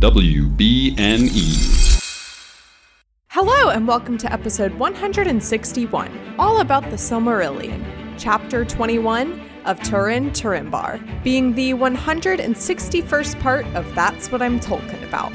WBNE. Hello, and welcome to episode 161, all about the Silmarillion, chapter 21 of Turin Turambar, being the 161st part of That's What I'm Tolkien About.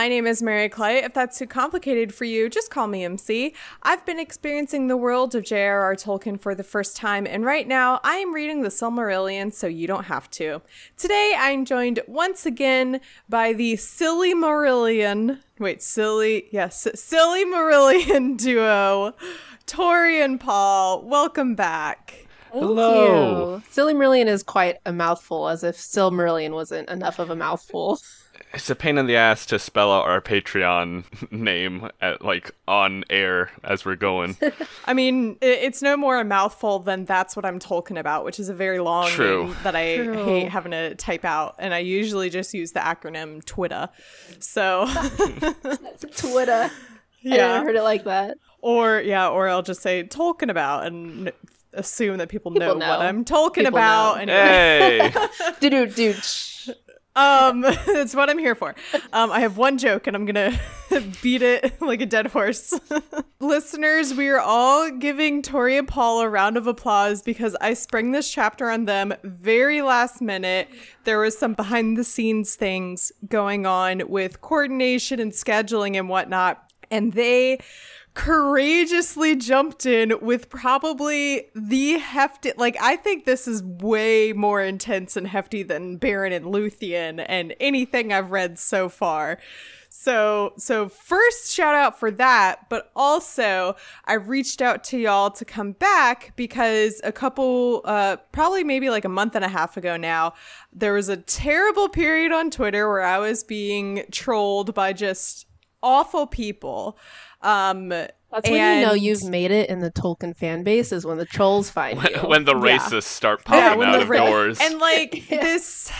My name is Mary Clay. If that's too complicated for you, just call me MC. I've been experiencing the world of J.R.R. Tolkien for the first time, and right now I am reading the Silmarillion, so you don't have to. Today I'm joined once again by the Silly Marillion. Wait, silly, yes, Silly Marillion duo, Tori and Paul. Welcome back. Thank Hello. you. Silmarillion is quite a mouthful, as if Silmarillion wasn't enough of a mouthful. It's a pain in the ass to spell out our Patreon name at like on air as we're going. I mean, it's no more a mouthful than that's what I'm talking about, which is a very long True. name that I True. hate having to type out. And I usually just use the acronym Twitter. So, Twitter. I yeah. never heard it like that. Or, yeah, or I'll just say talking about and assume that people, know, People know. what I'm talking People about. know. Anyway. hey, Dude, dude, shh. Um, that's what I'm here for. Um, I have one joke and I'm gonna beat it like a dead horse. Listeners, we are all giving Tori and Paul a round of applause because I sprung this chapter on them very last minute. There was some behind the scenes things going on with coordination and scheduling and whatnot, and they courageously jumped in with probably the hefty like I think this is way more intense and hefty than Beren and Luthien and anything I've read so far. So so first shout out for that, but also I reached out to y'all to come back because a couple uh probably maybe like a month and a half ago now, there was a terrible period on Twitter where I was being trolled by just awful people. Um That's when you know you've made it in the Tolkien fan base is when the trolls find you. when, when the Yeah. racists start popping when out the of ra- doors. And like Yeah. this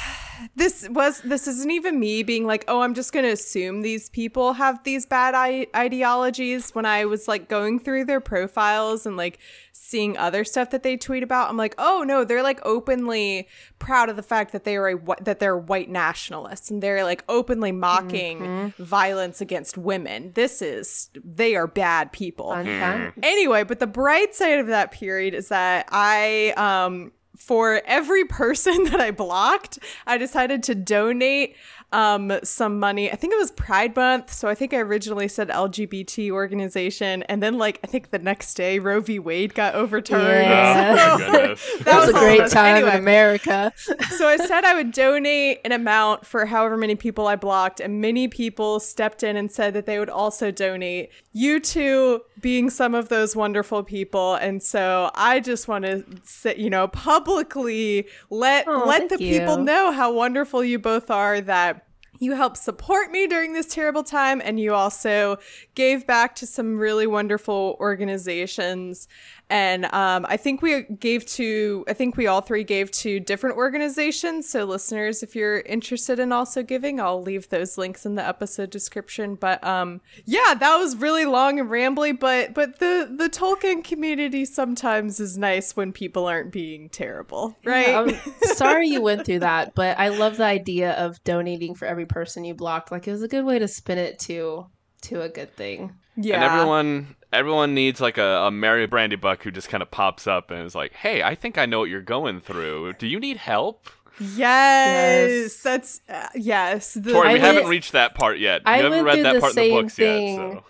this was this isn't even me being like, "Oh, I'm just going to assume these people have these bad I- ideologies." When I was like going through their profiles and like seeing other stuff that they tweet about, I'm like, "Oh, no, they're like openly proud of the fact that they are a that they're white nationalists and they're like openly mocking violence against women. This is they are bad people." Fact. anyway, but the bright side of that period is that I um for every person that I blocked, I decided to donate um some money. I think it was Pride Month, so I think I originally said LGBT organization and then like I think the next day Roe v. Wade got overturned. Yeah. oh So- my goodness. That That was a was all great us. time Anyway. in America. so I said I would donate an amount for however many people I blocked, and many people stepped in and said that they would also donate. You two being some of those wonderful people, and so I just want to, say, you know, publicly let Aw, let the thank people know how wonderful you both are. That. You helped support me during this terrible time, and you also gave back to some really wonderful organizations. And um, I think we gave to, I think we all three gave to different organizations. So, listeners, if you're interested in also giving, I'll leave those links in the episode description. But um, yeah, that was really long and rambly. But but the the Tolkien community sometimes is nice when people aren't being terrible, right? Yeah, I'm sorry you went through that, but I love the idea of donating for every person you blocked. Like it was a good way to spin it to to a good thing. yeah. And everyone everyone needs like a, a Mary Brandybuck who just kind of pops up and is like, "Hey, I think I know what you're going through. Do you need help?" Yes, Yes. that's uh, yes. The, Tori, we went- haven't reached that part yet. I you haven't read that part in the books thing. yet. So.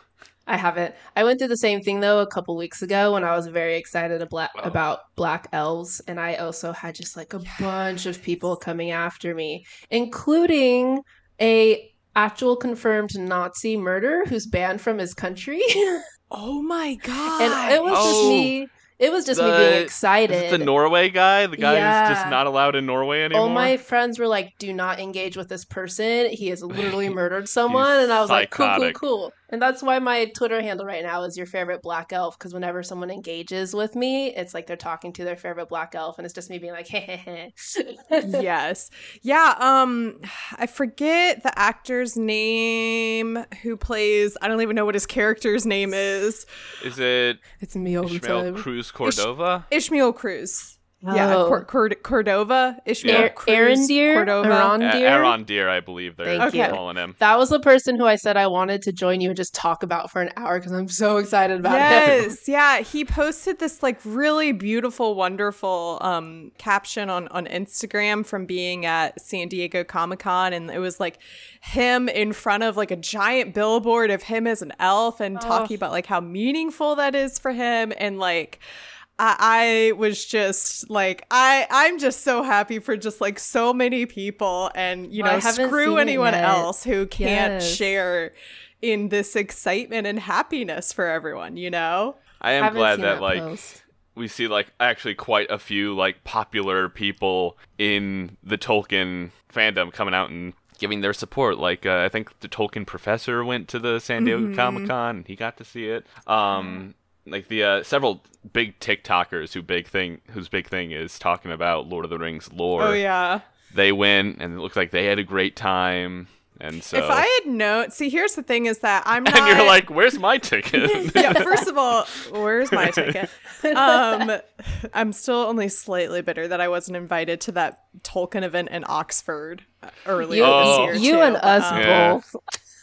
I haven't. I went through the same thing though a couple weeks ago when I was very excited abla- Oh. about Black Elves, and I also had just like a bunch of people coming after me, including a actual confirmed Nazi murder who's banned from his country, oh my god! and it was just Oh. me. It was just me The- being Is excited. it the Norway guy? The guy who's just not allowed in Norway anymore? All my friends were like, "Do not engage with this person. He has literally murdered someone," and I was like, "Cool, cool, cool." And that's why my Twitter handle right now is your favorite black elf. Because whenever someone engages with me, it's like they're talking to their favorite black elf, and it's just me being like, hey, hey, hey. yes. Yeah, um I forget the actor's name who plays I don't even know what his character's name is. Is it It's me all Ishmael. Cruz Cordova? Ishmael Cruz. Yeah, Oh. Cor- Cor- Cordova, Ishmael Yeah. Cruz, Arondir? Cordova. Aron- A- Deer? Aaron Deer, I believe they're Thank you. calling him. That was the person who I said I wanted to join you and just talk about for an hour because I'm so excited about him. Yes, yeah. He posted this like really beautiful, wonderful um caption on on Instagram from being at San Diego Comic Con, and it was like him in front of like a giant billboard of him as an elf and talking about like how meaningful that is for him, and like. I, I was just like I I'm just so happy for just like so many people and you Well, know haven't screw anyone else who can't Yes. share in this excitement and happiness for everyone you know I am Haven't glad seen that, like post. we see like actually quite a few like popular people in the Tolkien fandom coming out and giving their support. Like uh, I think the Tolkien professor went to the San Diego Mhm. Comic Con and he got to see it. Um, like the uh, several big TikTokers who big thing whose big thing is talking about Lord of the Rings lore. oh yeah They went and it looks like they had a great time. And so If I had known, see, here's the thing: is that I'm not. and you're like, "Where's my ticket?" yeah. First of all, where's my ticket? Um, I'm still only slightly bitter that I wasn't invited to that Tolkien event in Oxford uh, earlier You, Oh. this year. you too. and us Um, Yeah.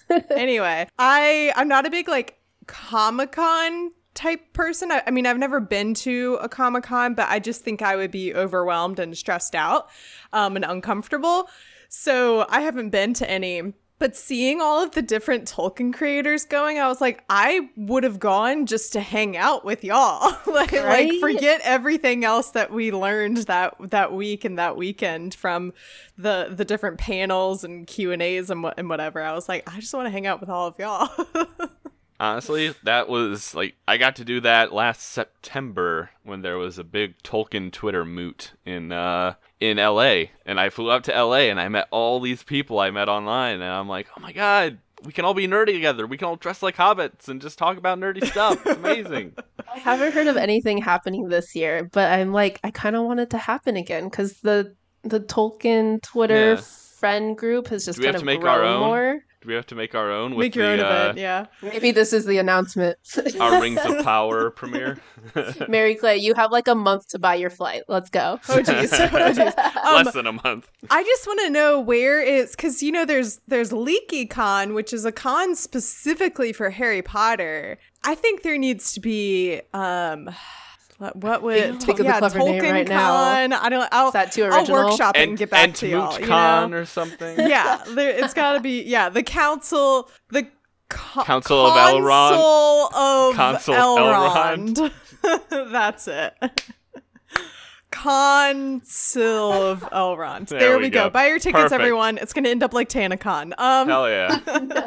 both. anyway, I I'm not a big like Comic Con type person. I, I mean, I've never been to a Comic Con, but I just think I would be overwhelmed and stressed out, um, and uncomfortable. So I haven't been to any. But seeing all of the different Tolkien creators going, I was like, I would have gone just to hang out with y'all. like, Right? like forget everything else that we learned that that week and that weekend from the the different panels and Q and A's and what and whatever. I was like, I just want to hang out with all of y'all. Honestly, that was like I got to do that last September when there was a big Tolkien Twitter moot in uh in LA and I flew up to LA and I met all these people I met online and I'm like, "Oh my god, we can all be nerdy together. We can all dress like hobbits and just talk about nerdy stuff. It's amazing." I haven't heard of anything happening this year, but I'm like, I kind of want it to happen again because the the Tolkien Twitter Yeah. friend group has just Do we have kind to of make grown our own? more. Do we have to make our own with Make your the own uh, event, yeah. Maybe this is the announcement. our Rings of Power premiere? Mary Clay, you have like a month to buy your flight. Let's go. Oh jeez. Oh jeez. Um, Less than a month. I just want to know where is because you know there's there's LeakyCon, which is a con specifically for Harry Potter. I think there needs to be um, what, what would Think of the yeah clever name Tolkien right now. I don't. I'll Is that too I'll original? workshop and, And, get back and to y'all. You know? or something. yeah, there, it's got to be yeah the council the. Co- Council of Elrond. Council of Council Elrond. That's it. Council of Elrond. There, There we we go. go. Buy your tickets, Perfect. everyone. It's going to end up like TanaCon. Um, Hell yeah. okay,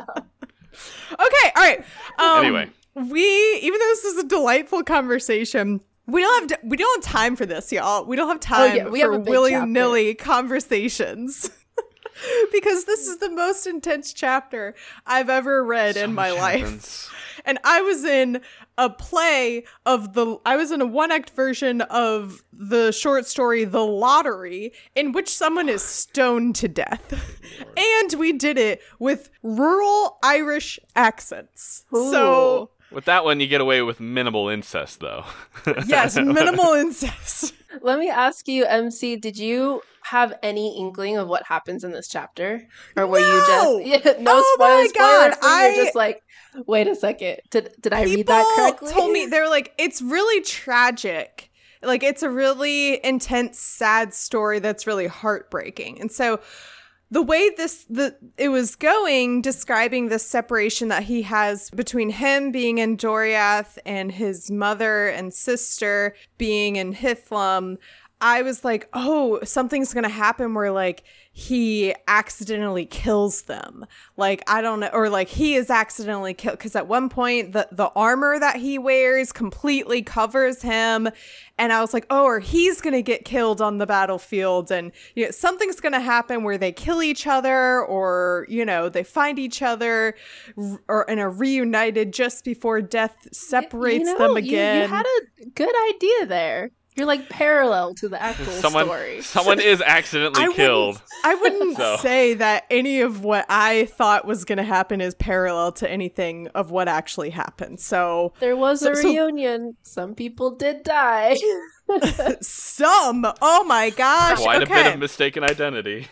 all right. Um, Anyway. we even though this is a delightful conversation, we don't have we don't have time for this, y'all. We don't have oh, time Oh, yeah, we have for a big willy nilly conversations. because this is the most intense chapter I've ever read in my life. Happens. And I was in a play of the I was in a one act version of the short story The Lottery in which someone is stoned to death. and we did it with rural Irish accents. So With that one, you get away with minimal incest, though. yes, minimal incest. Let me ask you, MC, did you have any inkling of what happens in this chapter? Or were No! you just yeah, no Oh spoilers, my God, spoilers, so you're I- just like, wait a second. Did did I read that correctly? told me they were like, it's really tragic. Like it's a really intense, sad story that's really heartbreaking. And so the way this the it was going, describing the separation that he has between him being in Doriath and his mother and sister being in Hithlum. I was like, oh, something's gonna happen where like he accidentally kills them. Like I don't know, or like he is accidentally killed because at one point the the armor that he wears completely covers him, and I was like, oh, or he's gonna get killed on the battlefield, and you know something's gonna happen where they kill each other, or you know they find each other, or and are reunited just before death separates You know, them you- again. You, had a good idea there. You're like parallel to the actual someone story. someone is accidentally I wouldn't- killed. I wouldn't So. say that any of what I thought was going to happen is parallel to anything of what actually happened. So, There was So- a so- reunion. Some people did die. some. Oh my gosh. Quite okay. a bit of mistaken identity.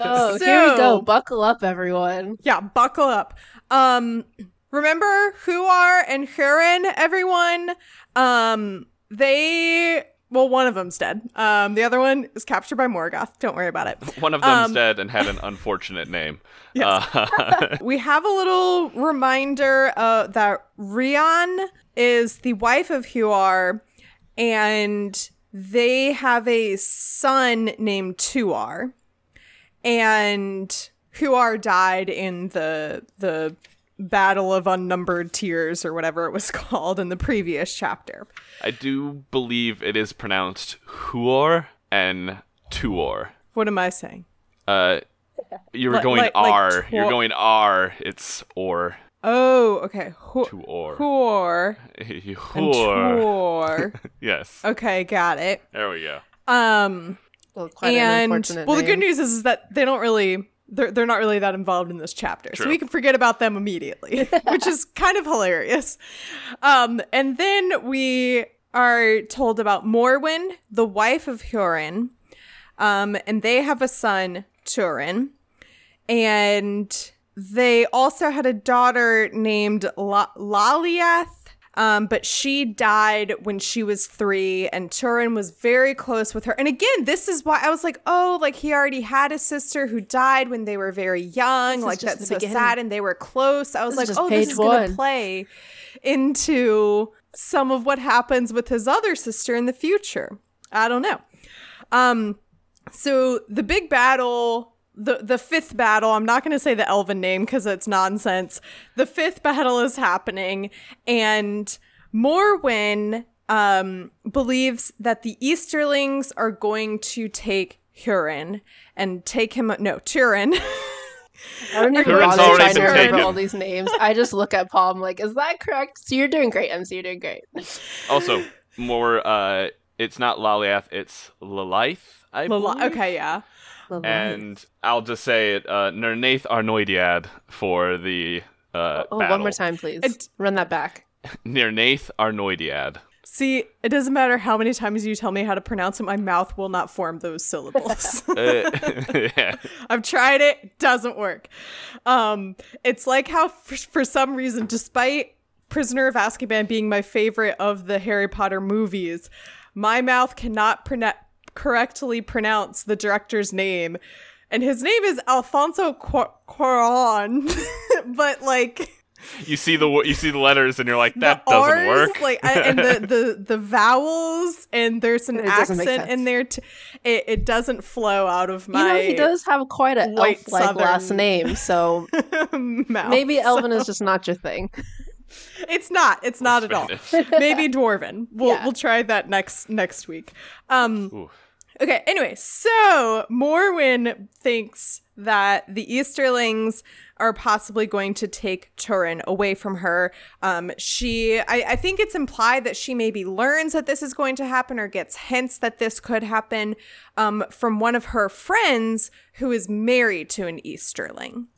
oh, here we So- go. Buckle up, everyone. yeah, buckle up. Um, remember Huar and Hurin, everyone? Um, they. Well, one of them's dead. Um, the other one is captured by Morgoth. Don't worry about it. One of them's Um, dead and had an unfortunate name. Yes. Uh, we have a little reminder uh, that Rian is the wife of Huar, and they have a son named Tuar. And Huar died in the the Battle of Unnumbered Tears or whatever it was called in the previous chapter. I do believe it is pronounced Huor and Tuor. What am I saying? Uh, you were Like- going like- like R. You're going R. It's or. Oh, okay. Hu- Tuor. Huar and Huor. Tuor. Yes. Okay, got it. There we go. Um Well, quite an and unfortunate well, the good news is, is that they don't really they're they're not really that involved in this chapter, so we can forget about them immediately, which is kind of hilarious. Um, and then we are told about Morwen, the wife of Hurin, um, and they have a son, Turin, and they also had a daughter named La- Laliath. Um, but she died when she was three, and Turin was very close with her. And again, this is why I was like, oh, like he already had a sister who died when they were very young. This like that's so beginning. sad, and they were close. I was This like, oh, this is gonna play into some of what happens with his other sister in the future. I don't know. Um, so the big battle, the the fifth battle, I'm not going to say the elven name because it's nonsense. The fifth battle is happening, and Morwen um, believes that the Easterlings are going to take Hurin and take him. No, Turin. I don't even Turin's bother trying to been remember all these names. I just look at Paul. I'm like, is that correct? So you're doing great, MC. You're doing great. Also, more. Uh, it's not Laliath. It's Lalaith. I Lala- believe. okay, yeah. And I'll just say it. Uh, Nirnaeth Arnoediad for the. Uh, oh, battle. one more time, please. It- Run that back. Nirnaeth Arnoediad. See, it doesn't matter how many times you tell me how to pronounce it, my mouth will not form those syllables. Uh, yeah. I've tried it, doesn't work. Um, it's like how, for, for some reason, despite Prisoner of Azkaban being my favorite of the Harry Potter movies, my mouth cannot prone- correctly pronounce the director's name. And his name is Alfonso Cu- Cuarón, but like You see the you see the letters and you're like that the doesn't R's, work. Like I- and the, the the vowels and there's an It accent in there. T- it, it doesn't flow out of my you know, he does have quite a white elf-like last name, so mouth. maybe Elven is just not your thing. It's not. It's not at all. Maybe dwarven. We'll Yeah. we'll try that next next week. Um Ooh. Okay, anyway, so Morwen thinks that the Easterlings are possibly going to take Turin away from her. Um, she, I, I think it's implied that she maybe learns that this is going to happen or gets hints that this could happen um, from one of her friends who is married to an Easterling.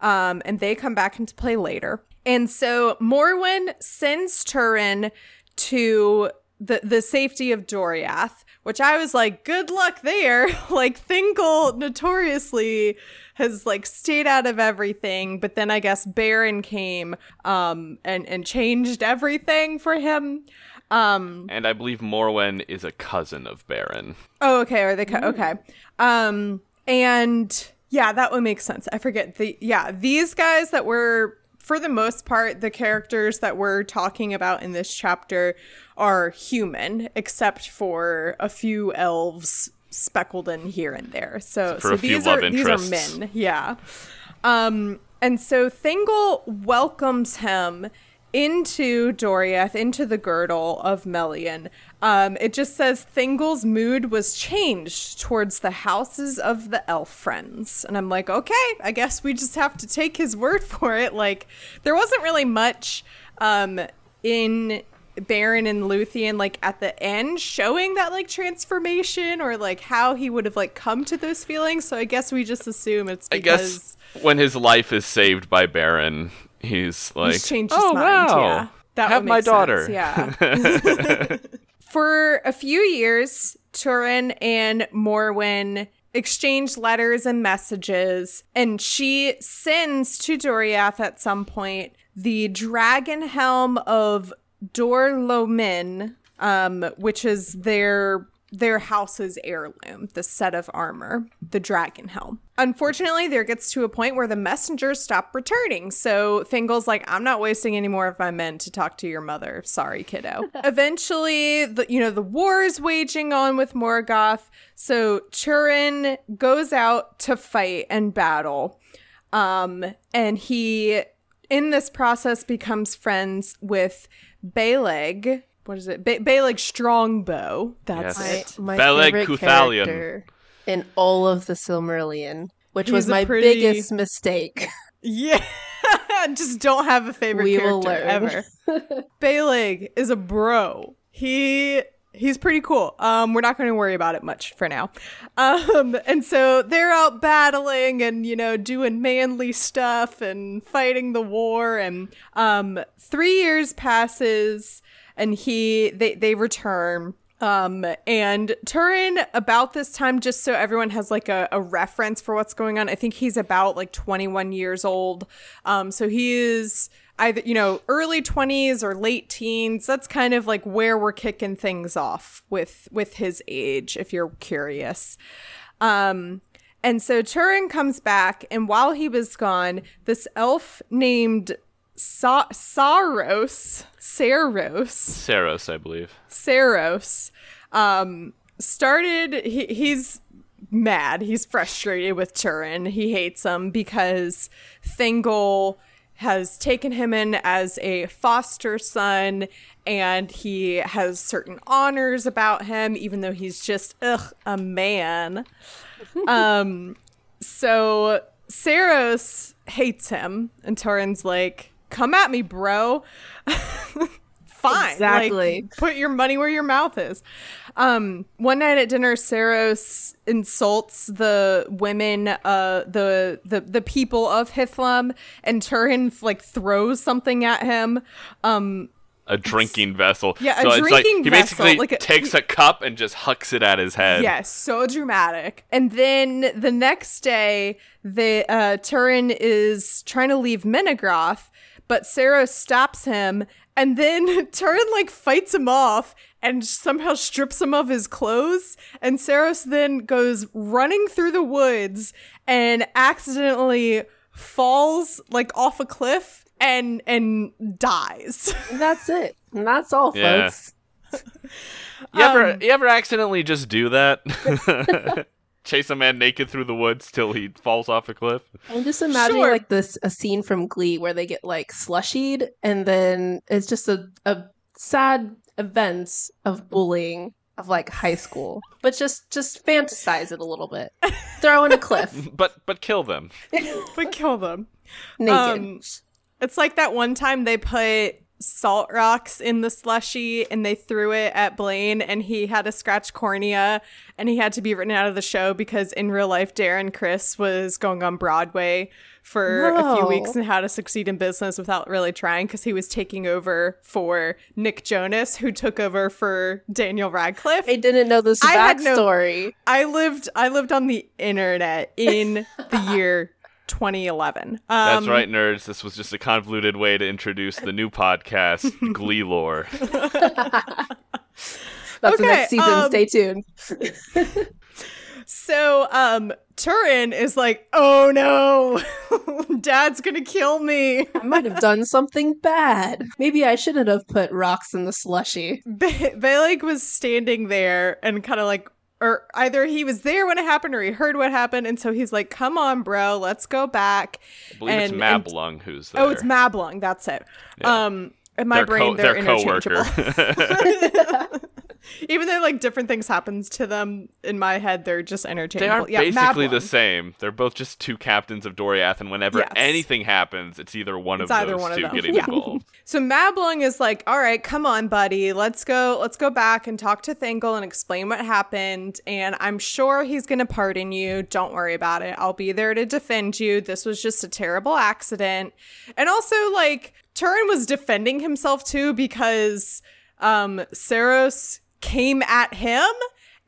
Um, and they come back into play later. And so Morwen sends Turin to the the safety of Doriath, which I was like, good luck there. like Thingol notoriously has like stayed out of everything, but then I guess Beren came um and and changed everything for him. Um And I believe Morwen is a cousin of Beren. Oh, okay. Are they co- okay? Um, and yeah, that would make sense. I forget the yeah these guys that were for the most part, the characters that we're talking about in this chapter are human, except for a few elves speckled in here and there. So, so these are these are men. Yeah. Um, and so Thingol welcomes him into Doriath, into the girdle of Melian. Um, it just says Thingol's mood was changed towards the houses of the elf friends. And I'm like, okay, I guess we just have to take his word for it. Like, there wasn't really much um, in Beren and Luthien, like at the end, showing that like transformation or like how he would have like come to those feelings. So I guess we just assume it's I because guess when his life is saved by Beren, he's like, He's changed his "Oh mind, wow, yeah. That have my daughter." sense, yeah. For a few years, Turin and Morwen exchange letters and messages, and she sends to Doriath at some point the dragon helm of Dorlomin, um, which is their their house's heirloom, the set of armor, the dragon helm. Unfortunately, there gets to a point where the messengers stop returning. So Thingol's like, I'm not wasting any more of my men to talk to your mother. Sorry, kiddo. Eventually, the you know, the war is waging on with Morgoth. So Turin goes out to fight and battle. Um, and he in this process becomes friends with Beleg. What is it? Ba- Beleg Strongbow. That's Yes. it. My Beleg favorite Cuthalion. character in all of the Silmarillion, which He's was my pretty- biggest mistake. Yeah. Just don't have a favorite We character will learn. ever. Beleg is a bro. He he's pretty cool. Um, we're not going to worry about it much for now. Um, and so they're out battling and you know doing manly stuff and fighting the war. And um, three years passes, and he they they return. Um, and Turin about this time, just so everyone has like a, a reference for what's going on, I think he's about like 21 years old. Um, so he is either, you know, early 20s or late teens. That's kind of like where we're kicking things off with, with his age, if you're curious. Um, and so Turin comes back, and while he was gone, this elf named Sa- Saeros, Saeros, Saeros, I believe. Saeros um started he, he's mad. He's frustrated with Turin. He hates him because Thingol has taken him in as a foster son and he has certain honors about him even though he's just ugh a man. Um so Saeros hates him and Turin's like come at me bro fine. Exactly. Like, put your money where your mouth is. Um, one night at dinner, Saeros insults the women, uh, the the the people of Hithlum, and Turin like throws something at him. Um, A drinking vessel. Yeah, a so it's like drinking he vessel, basically like a- takes a cup and just hucks it at his head. Yes, so dramatic. And then the next day, the uh, Turin is trying to leave Menegroth, but Sarah stops him, and then Turin like fights him off and somehow strips him of his clothes. And Saeros then goes running through the woods and accidentally falls like off a cliff and and dies. And that's it. And that's all, Yeah. folks. You ever Um, you ever accidentally just do that? Chase a man naked through the woods till he falls off a cliff. I'm just imagining Sure. like this a scene from Glee where they get like slushied and then it's just a, a sad events of bullying of like high school. But just just fantasize it a little bit. Throw in a cliff. But but kill them. but kill them. Naked. Um, It's like that one time they put salt rocks in the slushy and they threw it at Blaine and he had a scratch cornea and he had to be written out of the show because in real life Darren Criss was going on Broadway for a few weeks and how to succeed in business without really trying because he was taking over for Nick Jonas who took over for Daniel Radcliffe. I didn't know this I had no- backstory. I lived I lived on the internet in the year 2011. That's Um, right, nerds. This was just a convoluted way to introduce the new podcast, Glee Lore. That's the next season. um, Stay tuned. So, um, Turin is like, "Oh no, Dad's gonna kill me." I might have done something bad. Maybe I shouldn't have put rocks in the slushy. Ba- Beleg was standing there and kind of like, or either he was there when it happened or he heard what happened, and so he's like, "Come on, bro, let's go back." I believe it's And- and- Mablung who's there. Oh, it's Mablung. That's it. Yeah. Um, in my Their brain, co- they're their interchangeable. Even though like different things happens to them in my head, they're just entertaining. they are yeah, basically the same. They're both just two captains of Doriath, and whenever Yes. anything happens, it's either one It's of either those one of two them. getting Yeah. involved. So Mablung is like, "All right, come on, buddy. Let's go. Let's go back and talk to Thingol and explain what happened. And I'm sure he's gonna pardon you. Don't worry about it. I'll be there to defend you. This was just a terrible accident. And also, like, Turin was defending himself too because um Saeros came at him."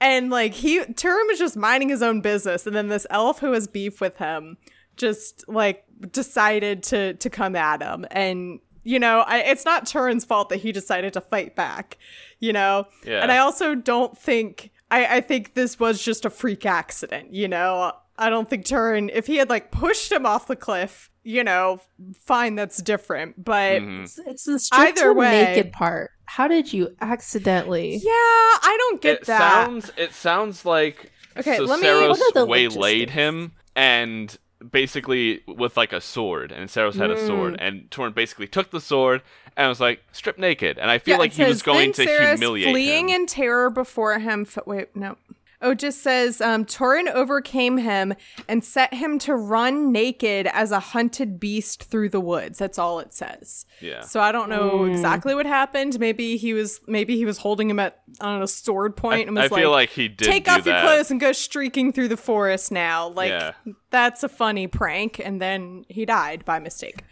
And like he Turin was just minding his own business, and then this elf who has beef with him just like decided to to come at him and you know I, it's not turin's fault that he decided to fight back you know Yeah. and i also don't think I, I think this was just a freak accident you know i don't think turin if he had like pushed him off the cliff you know fine that's different but Mhm. It's, it's the strip Either way- naked part. How did you accidentally? yeah i don't get It that sounds. It sounds like. Okay, so let me- Saeros What are the waylaid logistics? him and basically with like a sword, and Saeros had a Mm. sword, and Turin basically took the sword and was like strip naked, and I feel Yeah, like it he was going to Saeros, humiliate fleeing him. in terror before him. F- wait, no. Oh, just says um, Turin overcame him and set him to run naked as a hunted beast through the woods. That's all it says. yeah. So I don't know exactly what happened. Maybe he was maybe he was holding him at I don't know sword point and I was feel like, like he did take do off your clothes and go streaking through the forest now. Like Yeah. that's a funny prank. And then he died by mistake.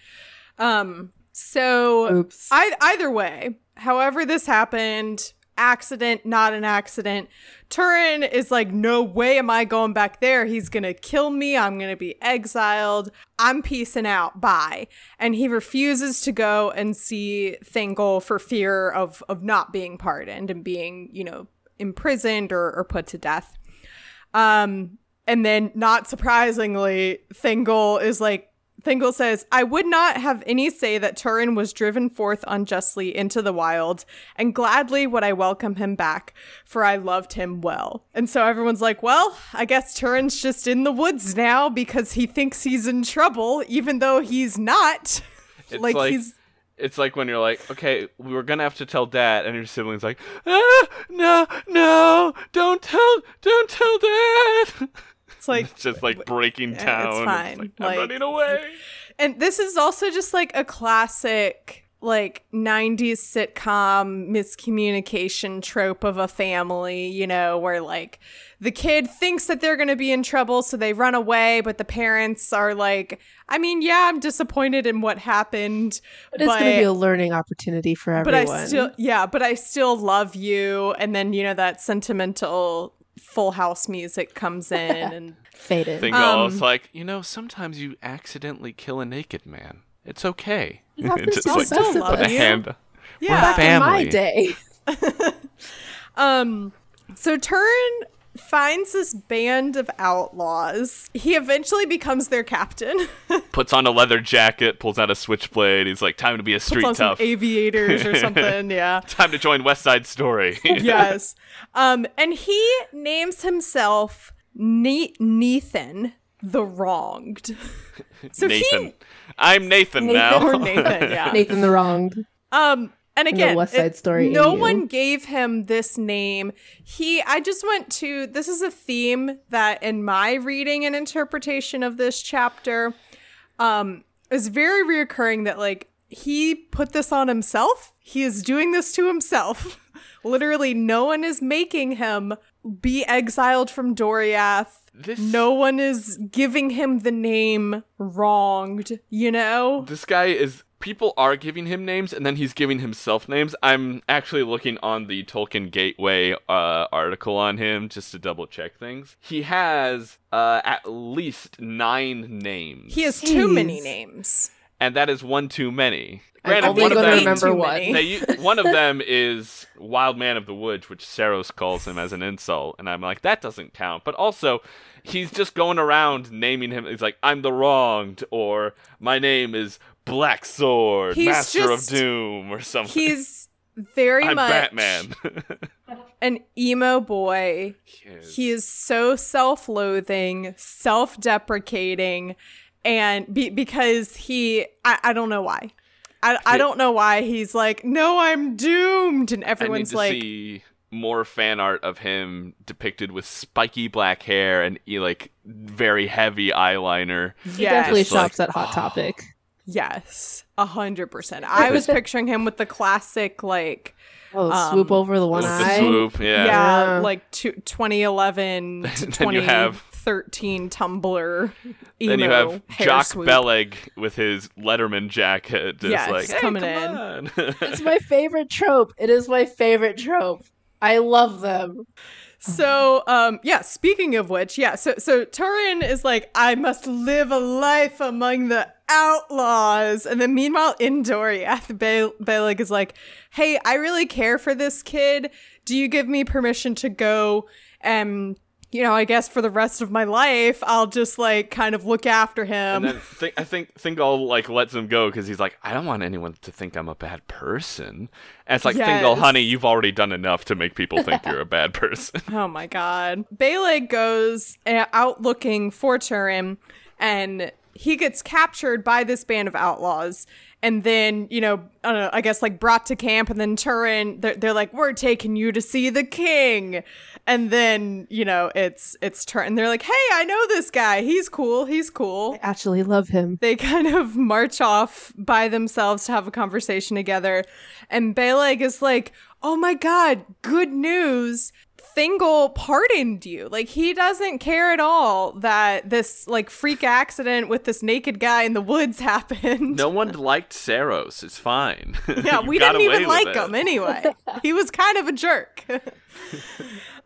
Um. So Oops. I, either way, however this happened, accident, not an accident, Turin is like, no way am I going back there. He's gonna kill me. I'm gonna be exiled. I'm peacing out. Bye. And he refuses to go and see Thingol for fear of of not being pardoned and being, you know, imprisoned or, or put to death. Um, and then not surprisingly, Thingol is like, Thingol says, I would not have any say that Turin was driven forth unjustly into the wild, and gladly would I welcome him back, for I loved him well. And so everyone's like, well, I guess Turin's just in the woods now because he thinks he's in trouble, even though he's not. It's like, like- he's It's like when you're like, okay, we were gonna have to tell dad, and your sibling's like, ah, no, no, don't tell, don't tell dad. it's like It's just like breaking down. it's fine. like, Like- I'm running away. And this is also just like a classic like 90s sitcom miscommunication trope of a family, you know, where like the kid thinks that they're going to be in trouble so they run away, but the parents are like, I mean, yeah, I'm disappointed in what happened, But it's going to be a learning opportunity for everyone. but. I still yeah, but I still love you and then you know that sentimental full house music comes in and faded. Think Um, it's like, you know, sometimes you accidentally kill a naked man. It's okay. You have Just like still specify. love put a you. hand. yeah. Back in my day, Um, so Turin finds this band of outlaws. He eventually becomes their captain. Puts on a leather jacket, pulls out a switchblade. He's like, time to be a Puts street on some tough. aviators or something. Yeah. time to join West Side Story. yes. Um, and he names himself ne- Nathan the Wronged. So Nathan. he I'm Nathan, Nathan now. or Nathan, yeah. Nathan the Wronged. Um, and the again, West Side Story in No you. one gave him this name. He, I just went to. This is a theme that, in my reading and interpretation of this chapter, um, is very reoccurring. That like he put this on himself. He is doing this to himself. Literally, no one is making him be exiled from Doriath. This- No one is giving him the name wronged. You know. this guy is people are giving him names and then he's giving himself names i'm actually looking on the tolkien gateway uh, article on him just to double check things he has uh, at least nine names He has too many names. and that is one too many I'm granted only one of them remember Too one. many. they, one of them is wild man of the woods, which Saeros calls him as an insult, and I'm like, that doesn't count. But also, he's just going around naming him. He's like, I'm the wronged, or my name is Black Sword, He's Master just- of Doom, or something. He's very I'm much Batman. an emo boy. Yes. He is so self-loathing, self-deprecating, and be- because he, I, I don't know why. I, I don't know why he's like, no, I'm doomed, and I need everyone's to like, see more fan art of him depicted with spiky black hair and e- like very heavy eyeliner. He definitely yes, Just like- shops at Hot oh. Topic. Yes, a hundred percent. I was picturing him with the classic like. Oh, Um, swoop over the one eye. swoop, yeah. yeah, Yeah. like two, 2011 to Then you have- 2013 Tumblr. Emo Then you have Jock swoop. Beleg with his Letterman jacket, just Yes, like hey, coming come in. on." It's my favorite trope. It is my favorite trope. I love them. So, um, yeah. Speaking of which, yeah. So, so Turin is like, I must live a life among the outlaws, and then meanwhile, in Doriath, Ba- Beleg is like, Hey, I really care for this kid. Do you give me permission to go? And you know, I guess for the rest of my life, I'll just like kind of look after him. and then think, I think Thingol like lets him go because he's like, I don't want anyone to think I'm a bad person. And it's like, Thingol, Yes. honey, you've already done enough to make people think you're a bad person. Oh my god. Beleg goes uh, out looking for Turin and he gets captured by this band of outlaws and then, you know, I, know, I guess like brought to camp and then Turin they're, they're like we're taking you to see the king. And then, you know, it's it's Turin. They're like, "Hey, I know this guy. He's cool. He's cool." I actually love him. they kind of march off by themselves to have a conversation together. And Beleg is like, oh my god, good news. Thingol pardoned you. Like he doesn't care at all that this like freak accident with this naked guy in the woods happened. no one liked Saeros. It's fine. Yeah, we didn't even like it. him anyway. he was kind of a jerk.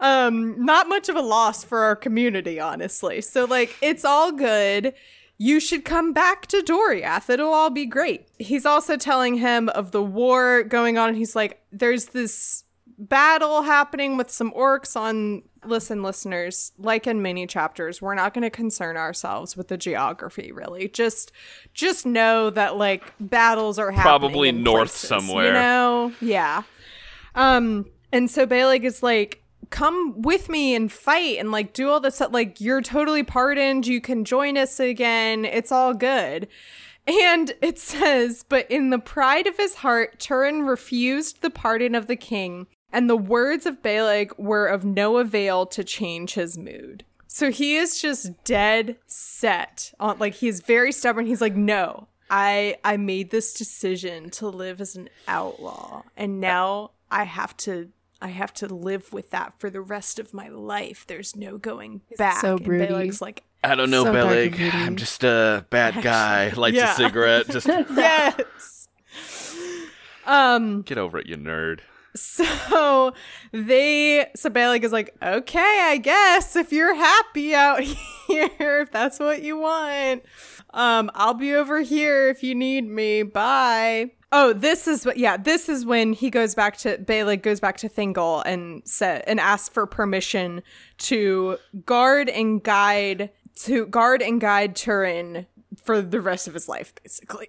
um, not much of a loss for our community, honestly. So like it's all good. You should come back to Doriath. It'll all be great. He's also telling him of the war going on, and he's like, there's this battle happening with some orcs on listen listeners like in many chapters we're not going to concern ourselves with the geography really. Just just know that like battles are happening Probably north places, somewhere. you know? Yeah. Um and so Beleg is like come with me and fight and like do all this stuff. Like you're totally pardoned. You can join us again. It's all good. And it says, but in the pride of his heart, Turin refused the pardon of the king, and the words of Beleg were of no avail to change his mood. So he is just dead set on like he's very stubborn. He's like, no, I I made this decision to live as an outlaw, and now I have to I have to live with that for the rest of my life. There's no going back. so and broody. Beleg's like, I don't know, So dark and Beleg. broody. I'm just a bad guy. Lights Yeah. a cigarette. Just yes. Um. get over it, you nerd. So they, so Beleg is like, okay, I guess if you're happy out here, if that's what you want, um, I'll be over here if you need me. Bye. Oh, this is what, yeah, this is when he goes back to Beleg goes back to Thingol and said and asks for permission to guard and guide to guard and guide Turin for the rest of his life, basically.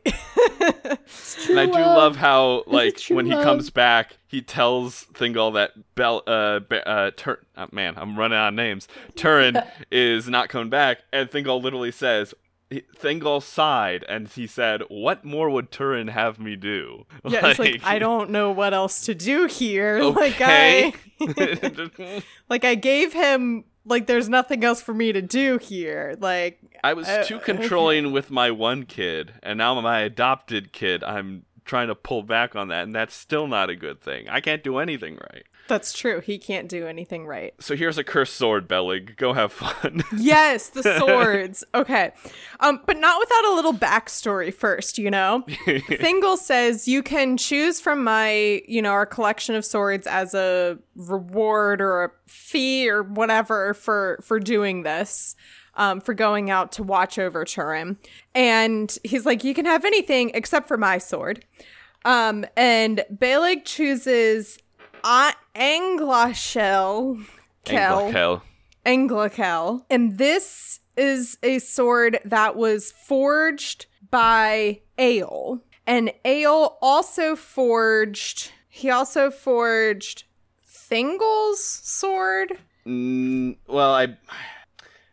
And I do love how, like, true when he love. comes back, he tells Thingol that Bel, uh, Be- uh, Tur- oh, man, I'm running out of names. Turin is not coming back, and Thingol literally says, he- Thingol sighed, and he said, "What more would Turin have me do?" yeah, it's like I don't know what else to do here. Like I like I gave him like there's nothing else for me to do here. Like I was Uh, too okay. controlling with my one kid, and now my adopted kid, I'm trying to pull back on that, and that's still not a good thing. I can't do anything right. that's true. He can't do anything right. So here's a cursed sword, Beleg. Go have fun. Yes, the swords. okay. Um, but not without a little backstory first, you know? Thingol says you can choose from my, you know, our collection of swords as a reward or a fee or whatever for for doing this. Um, for going out to watch over Turin. And he's like, you can have anything except for my sword. Um, and Beleg chooses uh, Anglachel. Kel. Anglachel. Anglachel. And this is a sword that was forged by Eöl. And Eöl also forged, he also forged Thingol's sword. Mm, well, I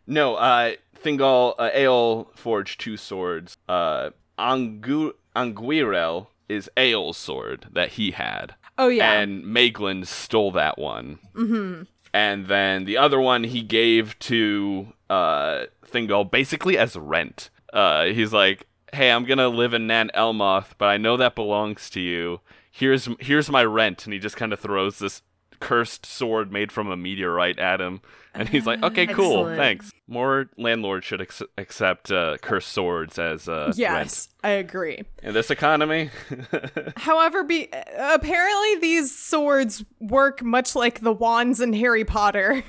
no. Uh, Thingol uh, Eöl forged two swords. Uh, Angu Anguirel is Eöl's sword that he had, Oh, yeah. and Maeglin stole that one. Mm-hmm. And then the other one he gave to uh, Thingol basically as rent. Uh, he's like, "Hey, I'm gonna live in Nan Elmoth, but I know that belongs to you. Here's here's my rent." And he just kind of throws this cursed sword made from a meteorite at him, and he's like, "Okay, cool, Excellent. thanks." More landlords should ex- accept uh, cursed swords as uh, rent yes, I agree. in this economy. However, be apparently these swords work much like the wands in Harry Potter.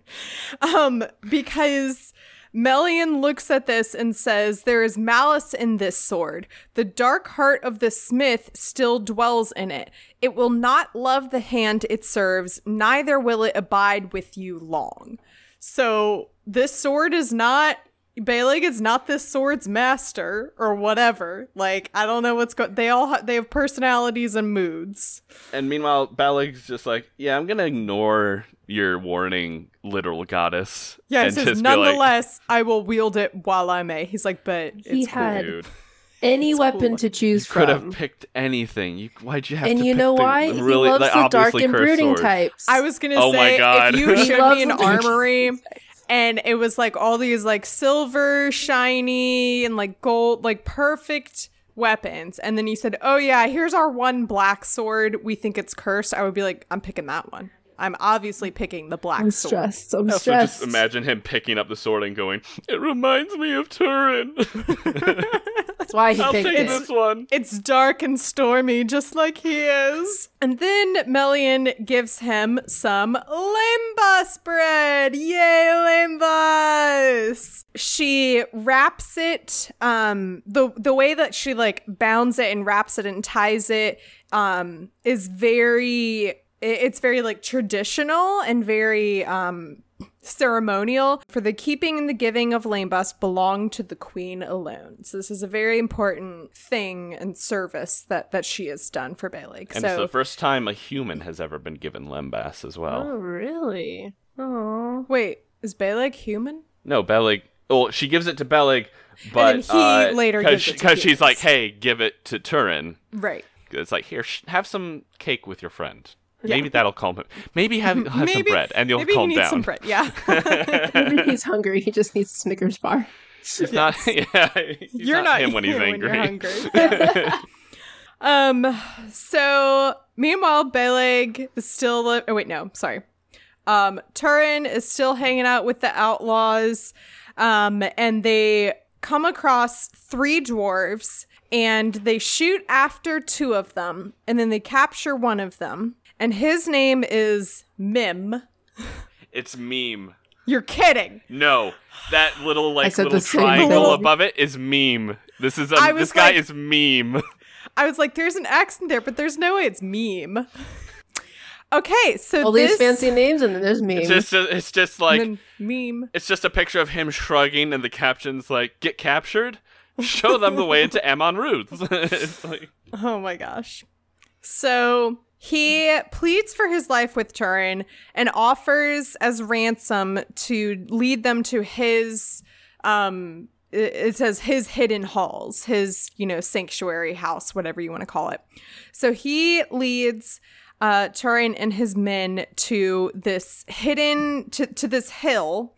um, because Melian looks at this and says, There is malice in this sword. The dark heart of the smith still dwells in it. It will not love the hand it serves, neither will it abide with you long. So this sword is not Beleg is not this sword's master or whatever. Like I don't know what's going. They all ha- they have personalities and moods. and meanwhile, Beleg's just like, "Yeah, I'm gonna ignore your warning, literal goddess." Yeah, he says just be like, nonetheless, I will wield it while I may. He's like, but He it's cool. had Dude, any It's weapon cool. to choose could from. have picked anything. You, why'd you have and to? you pick know the why? Really, he loves like, the dark and cursed brooding sword. types. I was gonna Oh my say God. if you showed me an armory and it was like all these like silver, shiny, and like gold, like perfect weapons, and then he said, "Oh yeah, here's our one black sword. We think it's cursed." I would be like, "I'm picking that one. I'm obviously picking the black I'm sword." stressed. I'm Also, stressed. just imagine him picking up the sword and going, "It reminds me of Turin. That's why he I'll picked take it. this one." It's dark and stormy, just like he is. And then Melian gives him some lembas bread. Yay, lembas! She wraps it. Um, the the way that she like bounds it and wraps it and ties it um, is very. It- It's very like traditional and very um ceremonial for the keeping and the giving of lembas belong to the queen alone. So this is a very important thing and service that that she has done for Beleg. And it's the first time a human has ever been given lembas as well. Oh, really? Oh. wait, is Beleg human? No, Beleg. Well, she gives it to Beleg, but then he uh, later gives it to because she's like, "Hey, give it to Turin." Right. It's like, "Here, sh- have some cake with your friend. Maybe that'll calm him. Maybe have have some bread, and you'll Maybe calm he needs down." some bread. Yeah. Maybe he's hungry. He just needs a Snickers bar. He's not. Yeah, he's You're not, him when he's here angry. you're hungry. um. So meanwhile, Beleg is still. Li- oh wait, no, sorry. Um, Turin is still hanging out with the outlaws. Um, and they come across three dwarves, and they shoot after two of them, and then they capture one of them, and his name is Mim. it's meme. You're kidding. No, that little like little triangle above it is meme. This is a, I was this guy like- is meme. I was like, there's an accent there, but there's no way it's meme. Okay, so All this these fancy names, and then there's meme. It's just it's just like and meme. it's just a picture of him shrugging, and the caption's like, "Get captured." Show them the way into Amon Rûdh. it's like, Oh my gosh. So he pleads for his life with Turin and offers as ransom to lead them to his um it says his hidden halls, his, you know, sanctuary house, whatever you want to call it. So he leads uh Turin and his men to this hidden to, to this hill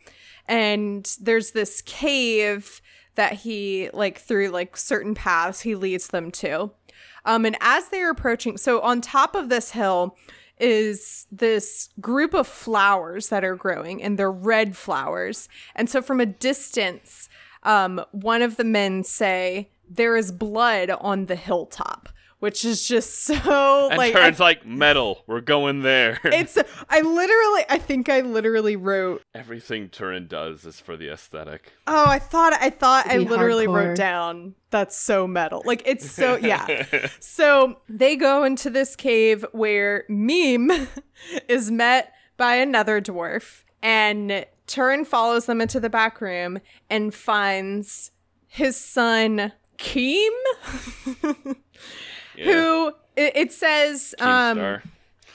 and there's this cave that he like through like certain paths he leads them to um and as they're approaching so on top of this hill is this group of flowers that are growing and they're red flowers. And so from a distance um one of the men say there is blood on the hilltop which is just so And like turns I, like metal. We're going there. it's I literally I think I literally wrote Everything Turin does is for the aesthetic. Oh, I thought I thought I literally hardcore. wrote down that's so metal. Like it's so yeah. so they go into this cave where Meme is met by another dwarf and Turin follows them into the back room and finds his son Khîm Yeah. who it, it says um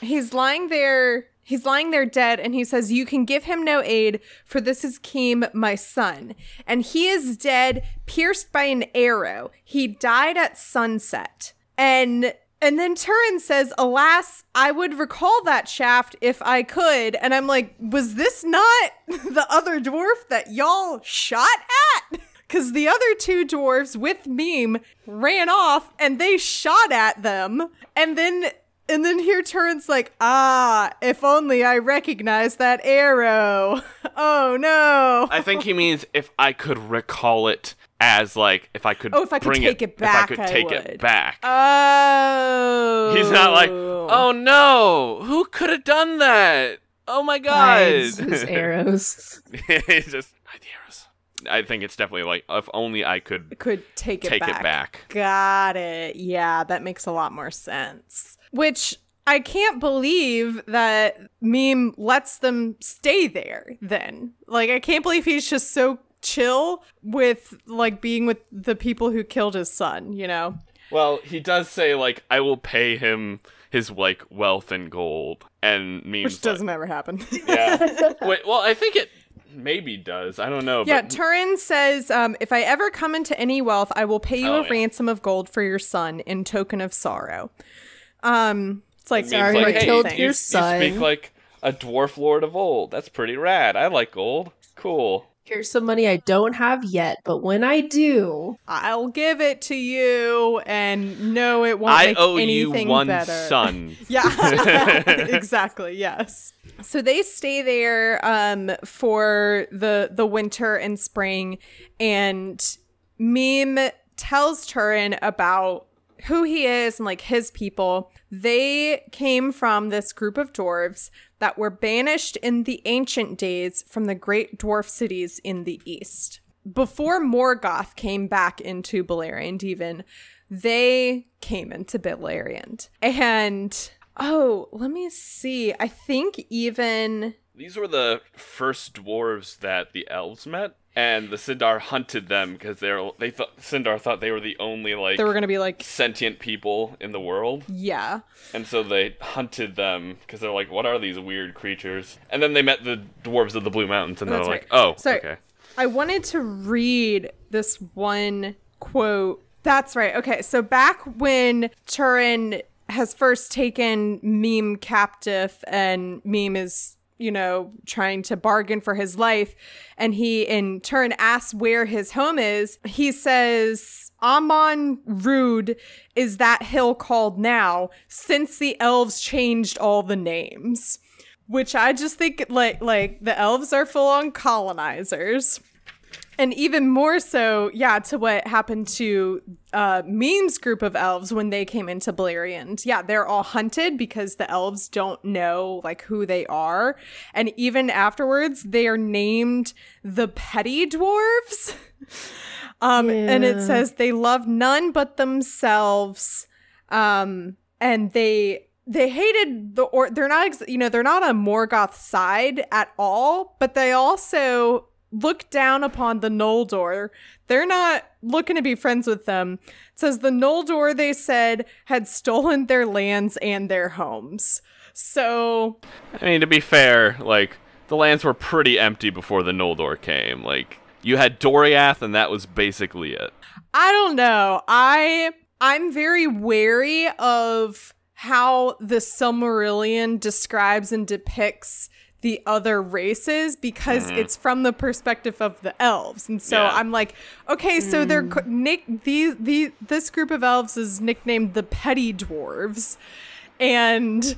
he's lying there he's lying there dead and he says you can give him no aid for this is Khîm my son and he is dead pierced by an arrow he died at sunset and and then Turin says, Alas, I would recall that shaft if I could. And I'm like, Was this not the other dwarf that y'all shot at? Because the other two dwarves with Meme ran off and they shot at them. And then and then here Turin's like, ah, if only I recognized that arrow. Oh no. I think he means if I could recall it as like if I could Oh, if I could bring take it if back, I could I take would. it back. Oh. He's not like, oh no, who could have done that? Oh my god. Hides his arrows. He's just arrows. I think it's definitely like if only I could could take it take back. it back. Got it. Yeah, that makes a lot more sense. Which I can't believe that Meme lets them stay there then. Like, I can't believe he's just so chill with, like, being with the people who killed his son, you know? Well, he does say like I will pay him his like wealth and gold, and means Which doesn't ever happen. yeah. Wait, well, I think it maybe does. I don't know. yeah, but Turin says, um, if I ever come into any wealth, I will pay you Oh, a yeah. ransom of gold for your son in token of sorrow. Um, it's like, means, Sorry, like, I hey, killed you, your you son. speak like a dwarf lord of old. That's pretty rad. I like gold. Cool. Here's some money I don't have yet, but when I do, I'll give it to you, and no, it won't I make owe you anything one better. son. Yeah, exactly. Yes. So they stay there um, for the the winter and spring, and Meme tells Turin about who he is and like his people. They came from this group of dwarves that were banished in the ancient days from the great dwarf cities in the east. Before Morgoth came back into Beleriand, even they came into Beleriand. And oh, let me see. I think even These were the first dwarves that the elves met, and the Sindar hunted them because they're they thought Sindar thought they were the only like they were gonna be like, sentient people in the world, yeah. and so they hunted them because they're like, what are these weird creatures? And then they met the dwarves of the Blue Mountains, and Oh, they're like, right. oh, So- okay. I wanted to read this one quote. That's right. Okay, so back when Turin has first taken Meme captive and Meme is, you know, trying to bargain for his life, and he in turn asks where his home is, he says, Amon Rûdh is that hill called now, since the elves changed all the names which I just think like like the elves are full on colonizers. And even more so, yeah, to what happened to uh, Meme's group of elves when they came into Beleriand. Yeah, they're all hunted because the elves don't know like who they are, and even afterwards, they are named the petty dwarves. um, and it says they love none but themselves, um, and they they hated the or they're not ex- you know they're not on Morgoth side at all, but they also look down upon the Noldor. They're not looking to be friends with them. It says the Noldor they said had stolen their lands and their homes. So I mean, to be fair, like the lands were pretty empty before the Noldor came. Like you had Doriath, and that was basically it. I don't know. I I'm very wary of how the Silmarillion describes and depicts the other races because mm. it's from the perspective of the elves. And so Yeah. I'm like, okay, so they're mm. nick these these this group of elves is nicknamed the petty dwarves. And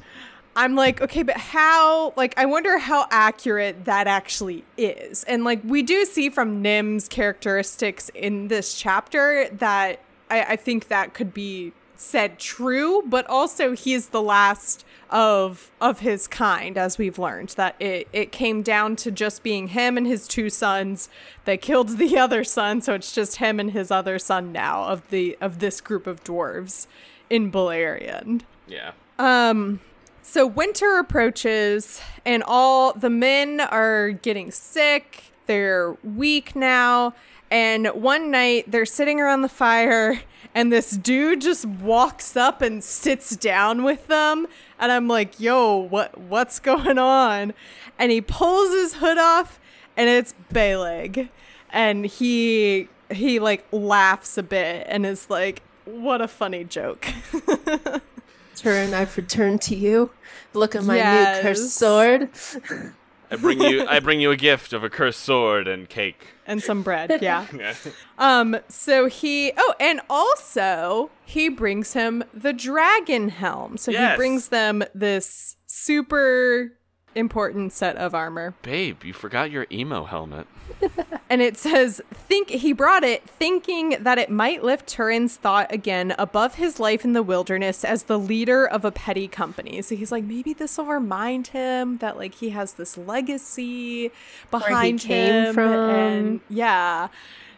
I'm like, okay, but how, like, I wonder how accurate that actually is. And, like, we do see from Nim's characteristics in this chapter that I, I think that could be said true, but also he's the last of of his kind, as we've learned. That it it came down to just being him and his two sons. They killed the other son, so it's just him and his other son now of the of this group of dwarves in Beleriand. Yeah. Um, so winter approaches, and all the men are getting sick. They're weak now. And one night they're sitting around the fire, and this dude just walks up and sits down with them. And I'm like, "Yo, what what's going on?" And he pulls his hood off, and it's Beleg, and he he like laughs a bit and is like, "What a funny joke." Turn, I've returned to you. Look at my Yes. new cursed sword. I bring you I bring you a gift of a cursed sword and cake. and some bread, yeah. Yeah. Um, so he oh, and also he brings him the dragon helm. So he brings them this super important set of armor. Babe, you forgot your emo helmet. And it says think he brought it thinking that it might lift Turin's thought again above his life in the wilderness as the leader of a petty company. So he's like maybe this will remind him that like he has this legacy behind came him from. and yeah.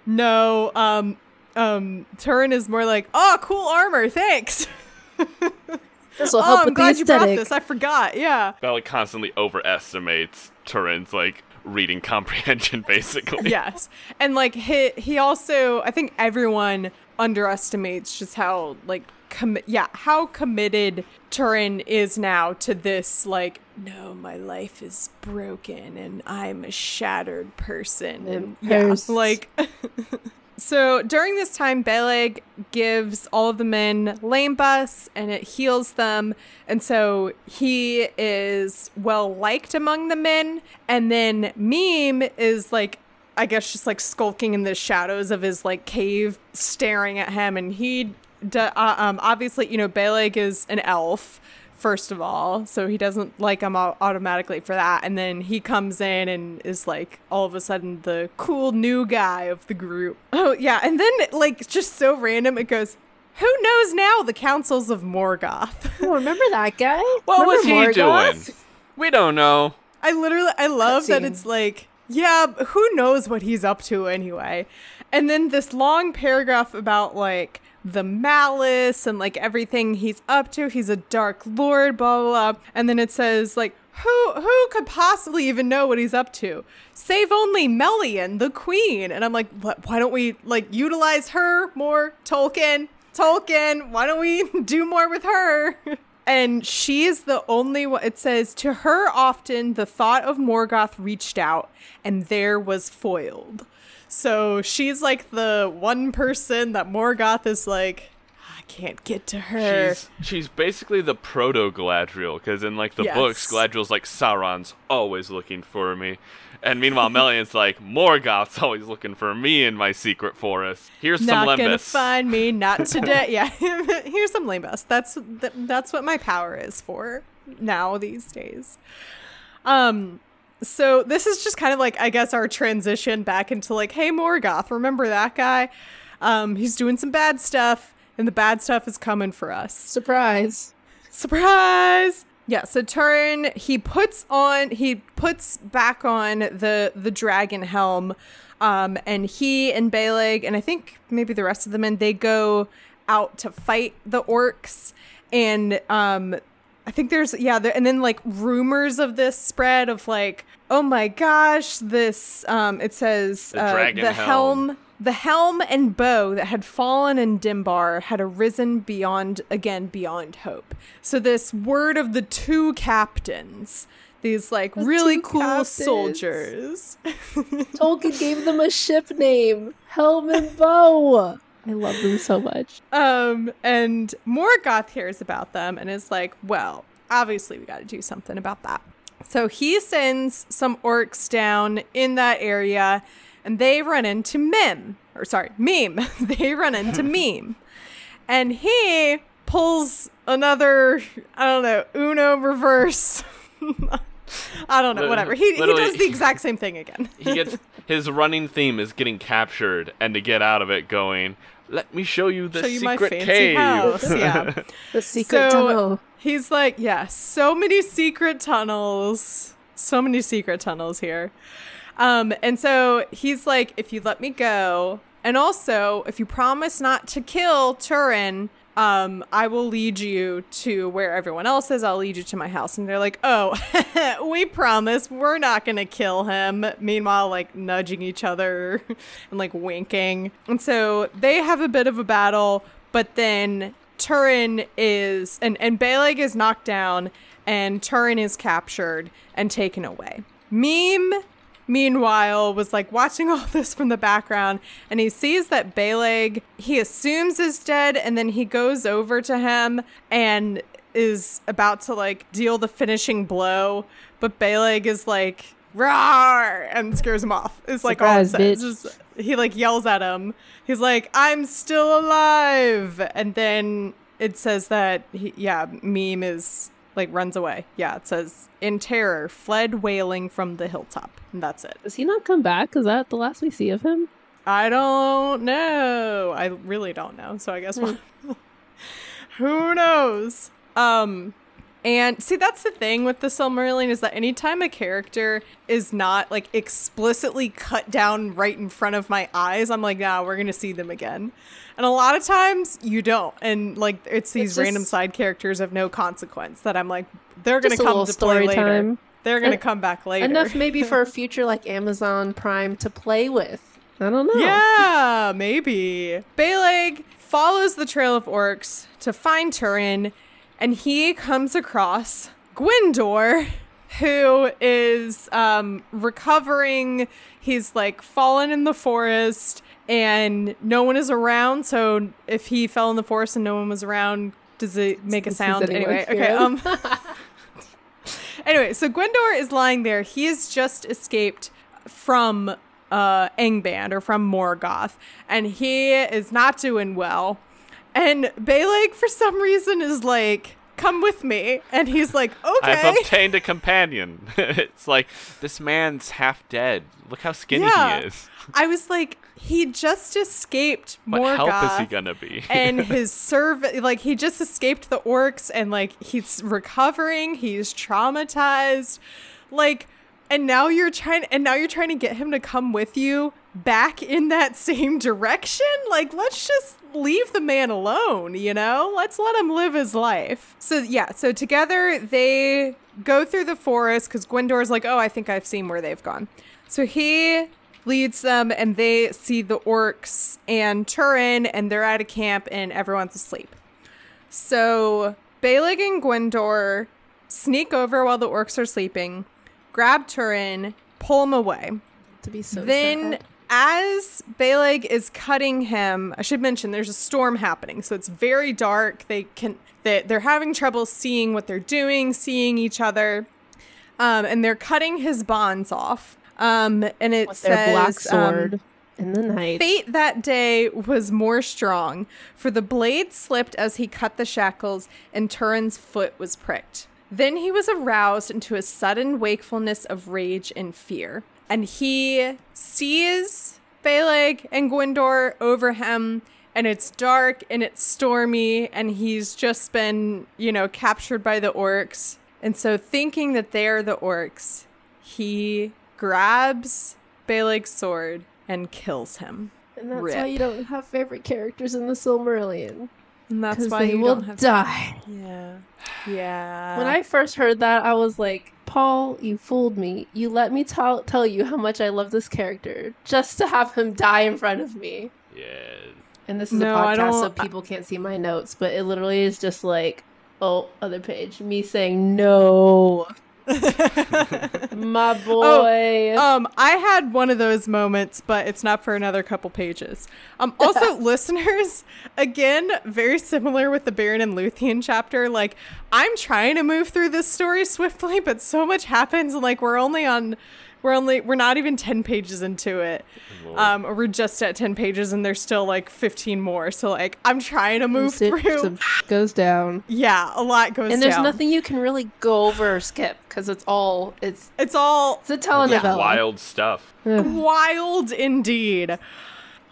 No, um um Turin is more like, "Oh, cool armor. Thanks." This will help oh, I'm with the glad you brought this. I forgot. Yeah. Bella constantly overestimates Turin's like reading comprehension basically. yes and like he he also i think everyone underestimates just how like com- yeah how committed turin is now to this like no my life is broken and i'm a shattered person and yeah like So during this time, Beleg gives all of the men lembas and it heals them. And so he is well liked among the men. And then Meme is like, I guess, just like skulking in the shadows of his like cave, staring at him. And he, d- uh, um, obviously, you know, Beleg is an elf first of all so he doesn't like him automatically for that and then he comes in and is like all of a sudden the cool new guy of the group oh yeah and then like just so random it goes who knows now the councils of morgoth Oh, remember that guy? What Remember was he Morgoth? doing? We don't know. I literally I love that it's like, yeah, who knows what he's up to anyway. And then this long paragraph about like the malice and like everything he's up to. He's a dark lord, blah blah blah. And then it says like who who could possibly even know what he's up to? Save only Melian, the queen. And I'm like, what, why don't we like utilize her more? Tolkien, Tolkien, why don't we do more with her? And she is the only one. It says, to her often the thought of Morgoth reached out, and there was foiled. So she's like the one person that Morgoth is like, I can't get to her. She's she's basically the proto Galadriel because in like the Yes. books, Galadriel's like Sauron's always looking for me, and meanwhile Melian's like Morgoth's always looking for me in my secret forest. Here's some not gonna find me, not today. yeah, here's some lembas. That's th- that's what my power is for now these days. Um, so this is just kind of like I guess our transition back into like, hey Morgoth, remember that guy? Um, he's doing some bad stuff, and the bad stuff is coming for us. Surprise. Surprise! Yeah, so Turin he puts on he puts back on the the dragon helm, um, and he and Beleg and I think maybe the rest of the men they go out to fight the orcs, and um, I think there's yeah, there, and then like rumors of this spread of like oh my gosh this um it says The uh, the helm. helm the helm and bow that had fallen in Dimbar had arisen beyond again beyond hope. So this word of the two captains, these like really cool captains. soldiers. Tolkien gave them a ship name. Helm and Bow. I love them so much. Um, and Morgoth hears about them and is like, well, obviously we got to do something about that. So he sends some orcs down in that area and they run into Mim, or sorry, Meme. they run into Meme. And he pulls another, I don't know, Uno reverse. I don't know, whatever. He, he does the exact same thing again. he gets his running theme is getting captured and to get out of it going let me show you the Show you my secret fancy cave. house. Yeah. The secret So- tunnel. He's like, yeah, so many secret tunnels. So many secret tunnels here. Um, and so he's like, if you let me go, and also if you promise not to kill Turin, um, I will lead you to where everyone else is. I'll lead you to my house. And they're like, oh, we promise we're not going to kill him. Meanwhile, like nudging each other and like winking. And so they have a bit of a battle, but then Turin is, and, and Beleg is knocked down and Turin is captured and taken away. Meme meanwhile was like watching all this from the background and he sees that Beleg he assumes is dead and then he goes over to him and is about to like deal the finishing blow but Beleg is like roar and scares him off. It's like all it says. Just- he like yells at him. He's like i'm still alive! And then it says that he, yeah meme is like runs away. Yeah it says in terror fled wailing from the hilltop. And that's it. Does he not come back? Is that the last we see of him? i don't know. I really don't know. So i guess we'll- who knows? Um and see that's the thing with the Silmarillion is that anytime a character is not like explicitly cut down right in front of my eyes, I'm like, nah, we're gonna see them again. And a lot of times you don't. And like it's these It's random side characters of no consequence that I'm like, they're gonna come to play later. time. They're gonna come back later. Enough maybe for a future like Amazon Prime to play with. I don't know. Yeah, maybe. Beleg follows the trail of orcs to find Turin, and he comes across Gwendor, who is um, recovering. He's like fallen in the forest, and no one is around. So if he fell in the forest and no one was around, does it make a sound? Anyway, hear okay. Um. anyway, so Gwendor is lying there. He has just escaped from uh Angband or from Morgoth, and he is not doing well. And Beleg, for some reason, is like, "Come with me," and he's like, "Okay." I've obtained a companion. it's like this man's half dead. Look how skinny Yeah. he is. I was like, he just escaped What Morgoth. help is he gonna be? and his serv like he just escaped the orcs and like he's recovering he's traumatized like and now you're trying and now you're trying to get him to come with you back in that same direction like let's just leave the man alone you know let's let him live his life so yeah so together they go through the forest because gwendor's like oh i think i've seen where they've gone so he leads them and they see the orcs and Turin and they're at a camp and everyone's asleep. So Beleg and Gwendor sneak over while the orcs are sleeping, grab Turin, pull him away. To be so then sad. As Beleg is cutting him, I should mention there's a storm happening, so it's very dark. They can they, they're having trouble seeing what they're doing, seeing each other. Um, and they're cutting his bonds off. Um, and it with says their black um, sword in the night. Fate that day was more strong, for the blade slipped as he cut the shackles, and Turin's foot was pricked. Then he was aroused into a sudden wakefulness of rage and fear, and he sees Beleg and Gwendor over him, and it's dark and it's stormy, and he's just been, you know, captured by the orcs. And so, thinking that they're the orcs, he grabs Beleg's sword and kills him. and that's rip. why you don't have favorite characters in the Silmarillion. And that's Because why they you will don't have die. Yeah. Yeah. when I first heard that, I was like, Paul, you fooled me. You let me tell tell you how much I love this character just to have him die in front of me. yeah. And this is No, a I podcast, so don't- people can't see my notes, but it literally is just like, oh, other page, me saying no, my boy. Um, I had one of those moments, but it's not for another couple pages. Um, also, listeners, again, very similar with the Beren and Luthien chapter. Like, I'm trying to move through this story swiftly, but so much happens, and like we're only on, we're only we're not even ten pages into it. Lord. Um, or we're just at ten pages, and there's still like fifteen more. So like, I'm trying to move Sit- through. some goes down. yeah, a lot goes down. And there's down. nothing you can really go over or skip because it's all it's It's all it's a telenovela. Wild stuff. Wild indeed.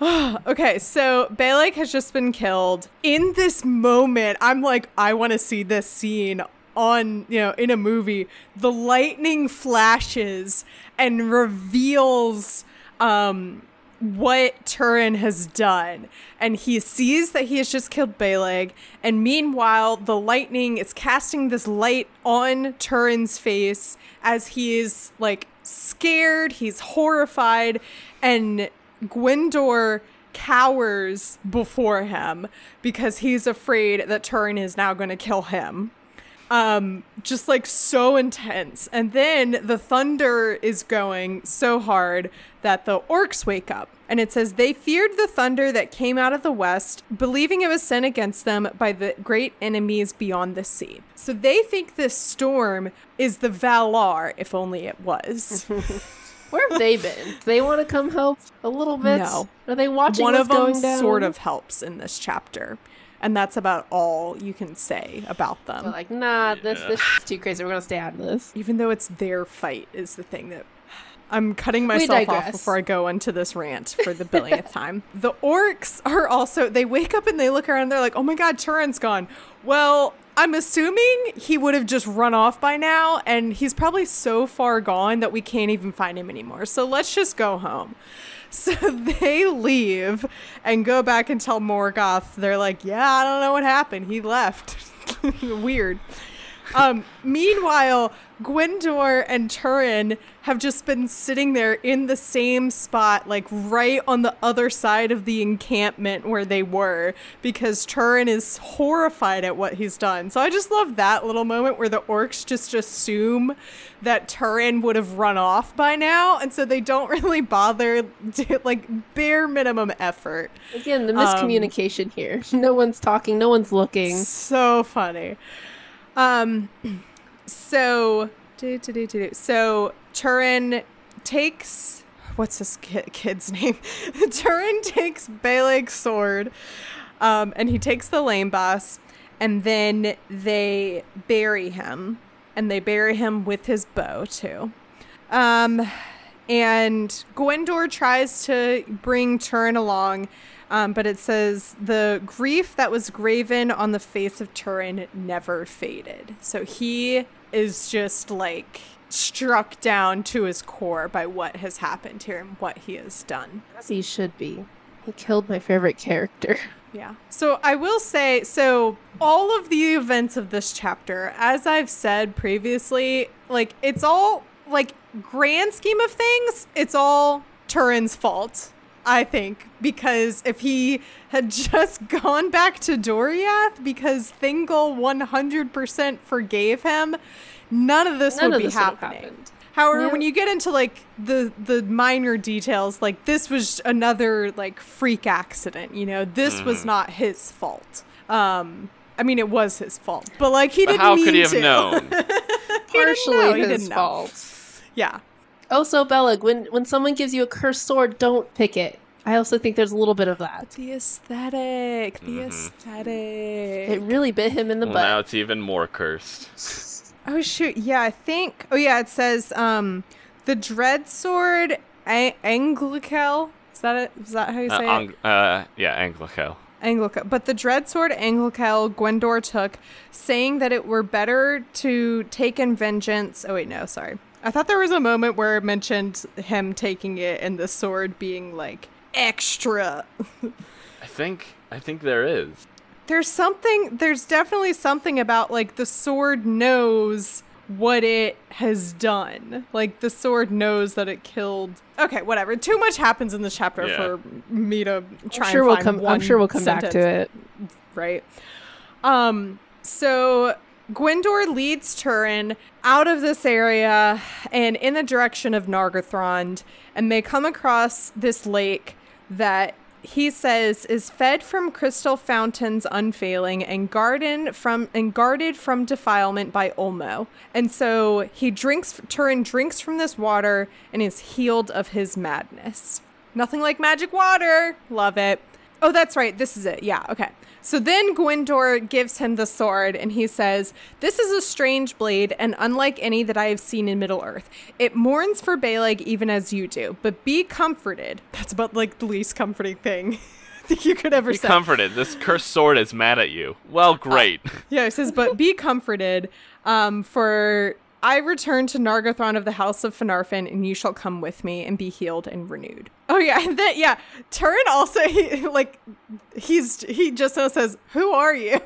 okay, so Beleg has just been killed. In this moment, I'm like, I want to see this scene on, you know, in a movie. The lightning flashes and reveals um what Turin has done. And he sees that he has just killed Beleg. And meanwhile, the lightning is casting this light on Turin's face as he is like scared, he's horrified, and Gwendor cowers before him because he's afraid that Turin is now going to kill him. Um, just like so intense. And then the thunder is going so hard that the orcs wake up. And it says they feared the thunder that came out of the west, believing it was sent against them by the great enemies beyond the sea. So they think this storm is the Valar, if only it was. Where have they been? Do they want to come help a little bit? No. Are they watching One of them sort of helps in this chapter. And that's about all you can say about them. They're like, nah, this this is too crazy. We're gonna stay out of this. even though it's their fight is the thing that I'm cutting myself off before I go into this rant for the billionth time. The orcs are also they wake up and they look around they're like, "Oh my god, Turin's gone." Well, I'm assuming he would have just run off by now and he's probably so far gone that we can't even find him anymore. So let's just go home. So they leave and go back and tell Morgoth. They're like, "Yeah, I don't know what happened. He left." Weird. Um, meanwhile, Gwendor and Turin have just been sitting there in the same spot, like right on the other side of the encampment where they were, because Turin is horrified at what he's done. So I just love that little moment where the orcs just assume that Turin would have run off by now, and so they don't really bother, to, like bare minimum effort. Again, the Um, miscommunication here. No one's talking. No one's looking. So funny. Um, so do, do, do, so Turin takes what's this kid's name? Turin takes Beleg's sword, um, and he takes the lembas, and then they bury him, and they bury him with his bow too. Um, and Gwendor tries to bring Turin along, um, but it says the grief that was graven on the face of Turin never faded. So he is just like struck down to his core by what has happened here and what he has done. As he should be. He killed my favorite character. Yeah. So I will say, so all of the events of this chapter, as I've said previously, like it's all like grand scheme of things, it's all Turin's fault. I think because if he had just gone back to Doriath because Thingol 100% forgave him, none of this None would of be this happening. happened. However, Yeah. when you get into like the the minor details, like this was another like freak accident, you know, this Mm. was not his fault. Um, I mean, it was his fault, but like he But didn't how mean could he have to. known? Partially know, he his didn't know. fault. yeah, Also, Bella, when when someone gives you a cursed sword, don't pick it. I also think there's a little bit of that. the aesthetic, the Mhm. aesthetic. It really bit him in the well, now it's even more cursed. oh shoot, yeah, I think. Oh yeah, it says um, the dread sword A- Anglical. Is that it? Is that how you Uh, say it? Uh, yeah, Anglico. Anglica. But the dread sword Anglical Gwendor took, saying that it were better to take in vengeance. Oh, wait, no, sorry. I thought there was a moment where it mentioned him taking it and the sword being like extra. I think I think there is. There's something, there's definitely something about like the sword knows what it has done. Like the sword knows that it killed. Okay, whatever. Too much happens in this chapter Yeah. for me to try I'm sure and we'll find come. I'm sure we'll come back to it. right? Um, so Gwendor leads Turin out of this area and in the direction of Nargothrond, and they come across this lake that he says is fed from crystal fountains unfailing and garden from and guarded from defilement by Ulmo. And so he drinks Turin drinks from this water and is healed of his madness. Nothing like magic water. Love it. Oh, that's right. This is it. Yeah. Okay. So then Gwendor gives him the sword and he says, This is a strange blade and unlike any that I have seen in Middle Earth. It mourns for Beleg even as you do, but be comforted. That's about like the least comforting thing you could ever Be say. comforted. This cursed sword is mad at you. Well, great. Yeah, it says, but be comforted, um, for I return to Nargothrond of the House of Finarfin, and you shall come with me and be healed and renewed. Oh yeah, and then yeah, Turin also he, like he's he just now says, "Who are you?"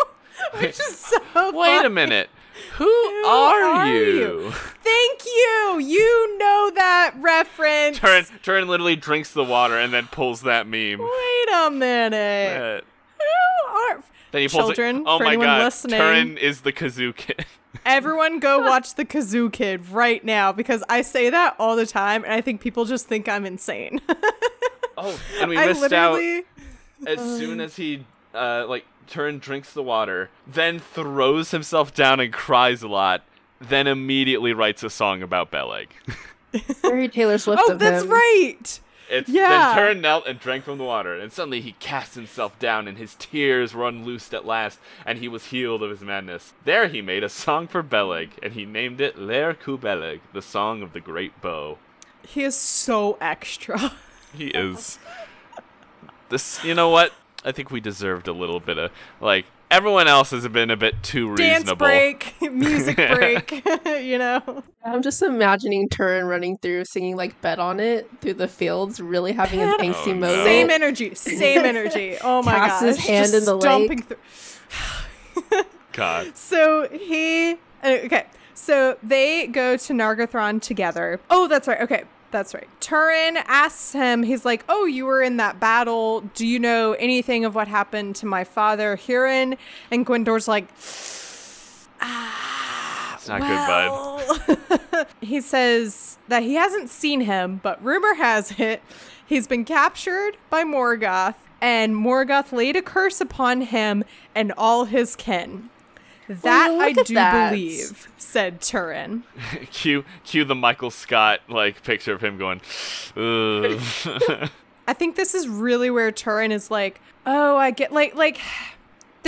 Which is so. Wait a minute. Who, are, are you? you? Thank you. You know that reference. Turin, Turin literally drinks the water and then pulls that meme. Wait a minute. Uh, Who are? then he pulls Children, it. Oh for my anyone god. listening. Turin is the kazoo kid. Everyone go watch the Kazoo Kid right now because I say that all the time and I think people just think I'm insane. oh, and we I missed out literally as soon as he uh like Turin drinks the water, then throws himself down and cries a lot, then immediately writes a song about Beleg. Very Taylor Swift Oh, of that's him. right. It's Yeah. then Turin knelt and drank from the water, and suddenly he cast himself down, and his tears were unloosed at last, and he was healed of his madness. There he made a song for Beleg, and he named it Laer Cú Beleg, the song of the great bow. He is so extra. He is. This, you know what? I think we deserved a little bit of like everyone else has been a bit too Dance reasonable. break, music break, you know. I'm just imagining Turin running through, singing like "Bet on It" through the fields, really having an angsty Oh, no. moment. Same energy, same energy. Oh my Casts gosh. his hand just in the stomping lake. through. God. So he uh, okay. So they go to Nargothrond together. Oh, that's right. Okay, that's right. Turin asks him. He's like, "Oh, you were in that battle. Do you know anything of what happened to my father, Hurin?" And Gwendor's like, "Ah, It's not good, good, bud." he says that he hasn't seen him, but rumor has it he's been captured by Morgoth, and Morgoth laid a curse upon him and all his kin. That Well, I do that. believe, said Turin. cue cue the Michael Scott like picture of him going, Ugh. I think this is really where Turin is like, oh, I get like like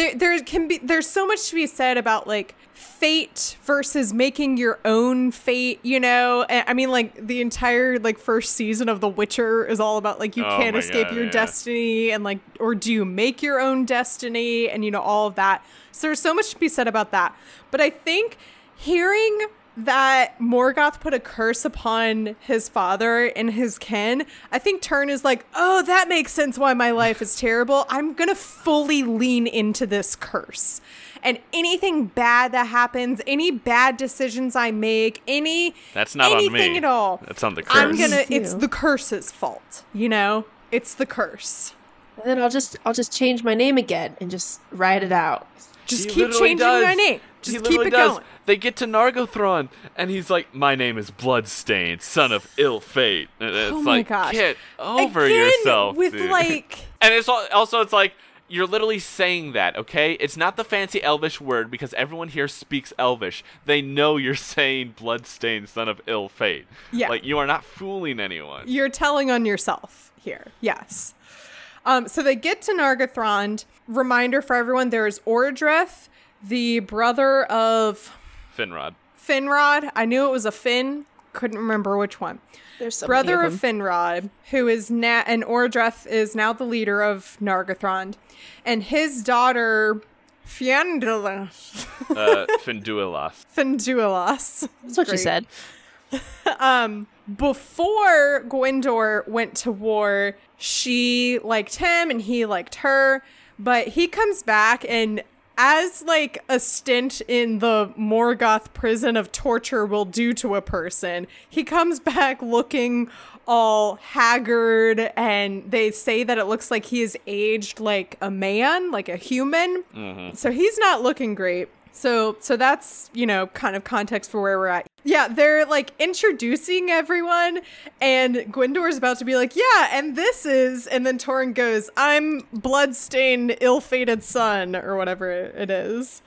there there can be there's so much to be said about like fate versus making your own fate, you know? I mean like the entire like first season of The Witcher is all about like you Oh can't escape God, your yeah. destiny and like or do you make your own destiny and you know all of that. So there's so much to be said about that. But I think hearing that Morgoth put a curse upon his father and his kin, I think Turn is like, oh, that makes sense why my life is terrible. I'm gonna fully lean into this curse. And anything bad that happens, any bad decisions I make, any That's not on anything me. at all, That's on the curse. I'm gonna. It's the curse's fault. You know, it's the curse. And then I'll just I'll just change my name again and just write it out. Just He keep changing does. my name. He Just keep it does. going. They get to Nargothrond, and he's like, "My name is Bloodstained, son of ill fate." And it's Oh my like, gosh. get over Again, yourself, with dude. like. And it's al- also it's like you're literally saying that, okay? It's not the fancy Elvish word because everyone here speaks Elvish. They know you're saying bloodstained son of ill fate. Yeah. Like you are not fooling anyone. You're telling on yourself here. Yes. Um, so they get to Nargothrond. Reminder for everyone: there is Orodreth, the brother of Finrod. Finrod. I knew it was a Finn. Couldn't remember which one. There's so brother many of, of. Finrod, who is now and Orodreth is now the leader of Nargothrond, and his daughter Fiandla Uh, Finduilas. Finduilas. That's what you Great. said. um before Gwendor went to war, she liked him and he liked her, but he comes back and as like a stint in the Morgoth prison of torture will do to a person, he comes back looking all haggard and they say that it looks like he is aged like a man, like a human. Mm-hmm. So he's not looking great. So so that's, you know, kind of context for where we're at. Yeah, they're like introducing everyone and Gwendor's about to be like, "Yeah, and this is." And then Turin goes, "I'm bloodstained ill-fated son or whatever it is."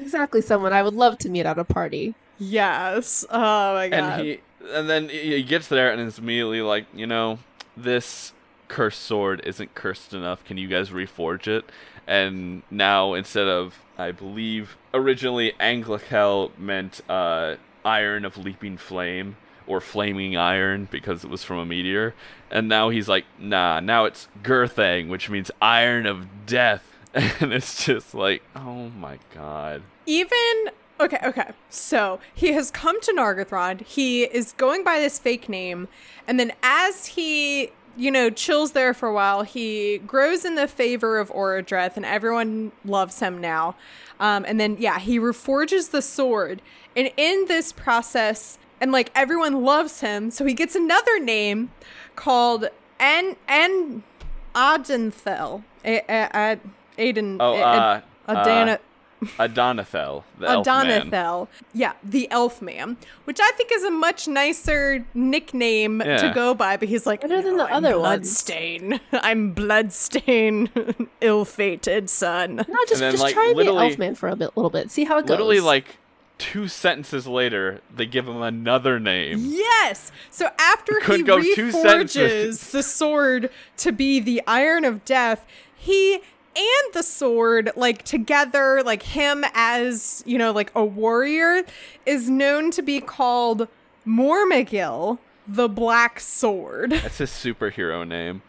Exactly someone I would love to meet at a party. Yes. Oh my god. and he and then he he gets there and is immediately like you know this cursed sword isn't cursed enough. Can you guys reforge it? And now instead of I believe originally Anglikel meant uh, iron of leaping flame or flaming iron because it was from a meteor. And now he's like, nah, now it's Gurthang, which means iron of death. And it's just like, oh my god. Even okay, okay. So he has come to Nargothrond. He is going by this fake name, and then as he you know chills there for a while, he grows in the favor of Orodreth, and everyone loves him now. Um, and then yeah, he reforges the sword, and in this process, and like everyone loves him, so he gets another name called An An Adenthel. A- a- a- Aiden. Oh, a- uh, Adana. Adonithel, the. Adonithel. Yeah, the elf man, which I think is a much nicer nickname to go by, but he's like, Better than "No, the I'm other ones." Bloodstain. I'm Bloodstain, ill fated son. No, just then, just like, try the literally- Elfman for a bit, little bit. See how it goes. Literally, like two sentences later, they give him another name. Yes. So after he go two reforges the sword to be the Iron of Death, he and the sword, like together, like him as, you know, like a warrior, is known to be called Mormegil, the Black Sword. That's his superhero name.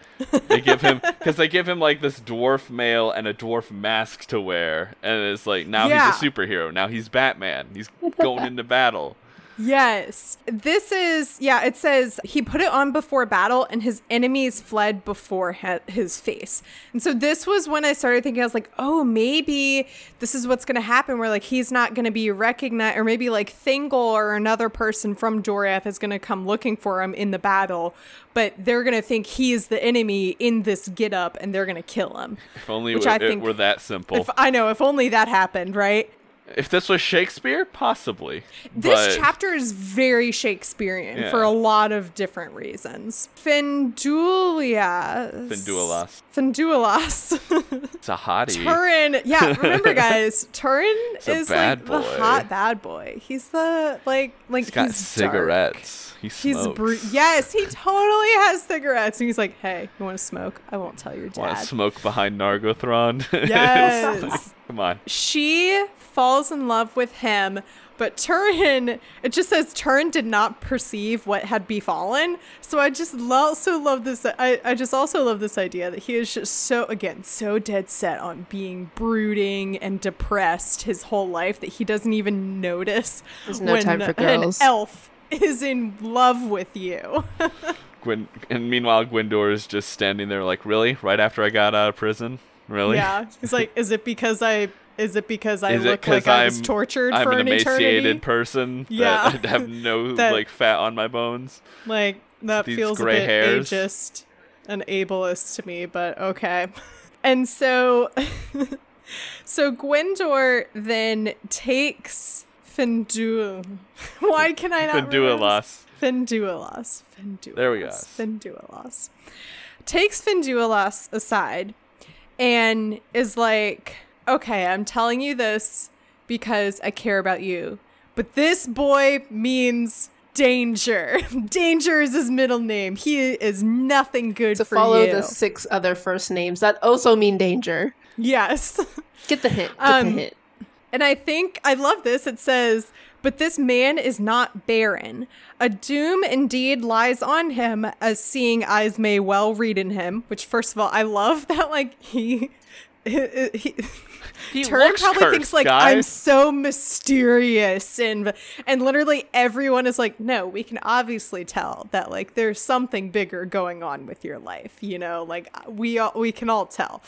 They give him because they give him like this dwarf mail and a dwarf mask to wear, and it's like now Yeah. he's a superhero. Now he's Batman. He's going into battle. Yes. This is, yeah, it says he put it on before battle and his enemies fled before he- his face. And so this was when I started thinking, I was like, oh, maybe this is what's going to happen where like he's not going to be recognized, or maybe like Thingol or another person from Doriath is going to come looking for him in the battle, but they're going to think he's the enemy in this get up and they're going to kill him. If only Which it, I it think- were that simple. If I know, if only that happened, right? If this was Shakespeare, possibly. This but chapter is very Shakespearean Yeah. for a lot of different reasons. Findulias. Finduilas. Finduilas. It's a hottie. Turin. Yeah, remember guys, Turin is like boy. the hot bad boy. He's the like like He's got he's dark. cigarettes. He He's smokes. yes, he totally has cigarettes, and he's like, "Hey, you want to smoke? I won't tell your Want dad." to smoke behind Nargothrond? Yes. Come on. she falls in love with him, but Turin, it just says Turin did not perceive what had befallen. So I just lo- also love this. I, I just also love this idea that he is just so, again, so dead set on being brooding and depressed his whole life that he doesn't even notice There's no time for an girls. elf is in love with you. Gwyn- and meanwhile, Gwendor is just standing there, like, really? Right after I got out of prison? Really? yeah. He's like, is it because I. Is it because I Is look like I was I'm- tortured I'm for an an emaciated eternity? person Yeah. that have no That- like fat on my bones. Like that These feels a bit hairs. ageist and ableist to me, but okay. And so so Gwendor then takes Findu Why can I not remember Finduilas. Finduilas. Finduilas. There we go. Finduilas. Takes Finduilas aside and is like, okay, I'm telling you this because I care about you. But this boy means danger. danger is his middle name. He is nothing good to follow you. the six other first names that also mean danger. Yes. Get the hint. Get Um, the hint. And I think I love this. It says, But this man is not barren. A doom indeed lies on him, as seeing eyes may well read in him. Which, first of all, I love that, like, he. he, he Turin probably cursed, thinks like I'm so mysterious and and literally everyone is like no we can obviously tell that like there's something bigger going on with your life you know like we all, we can all tell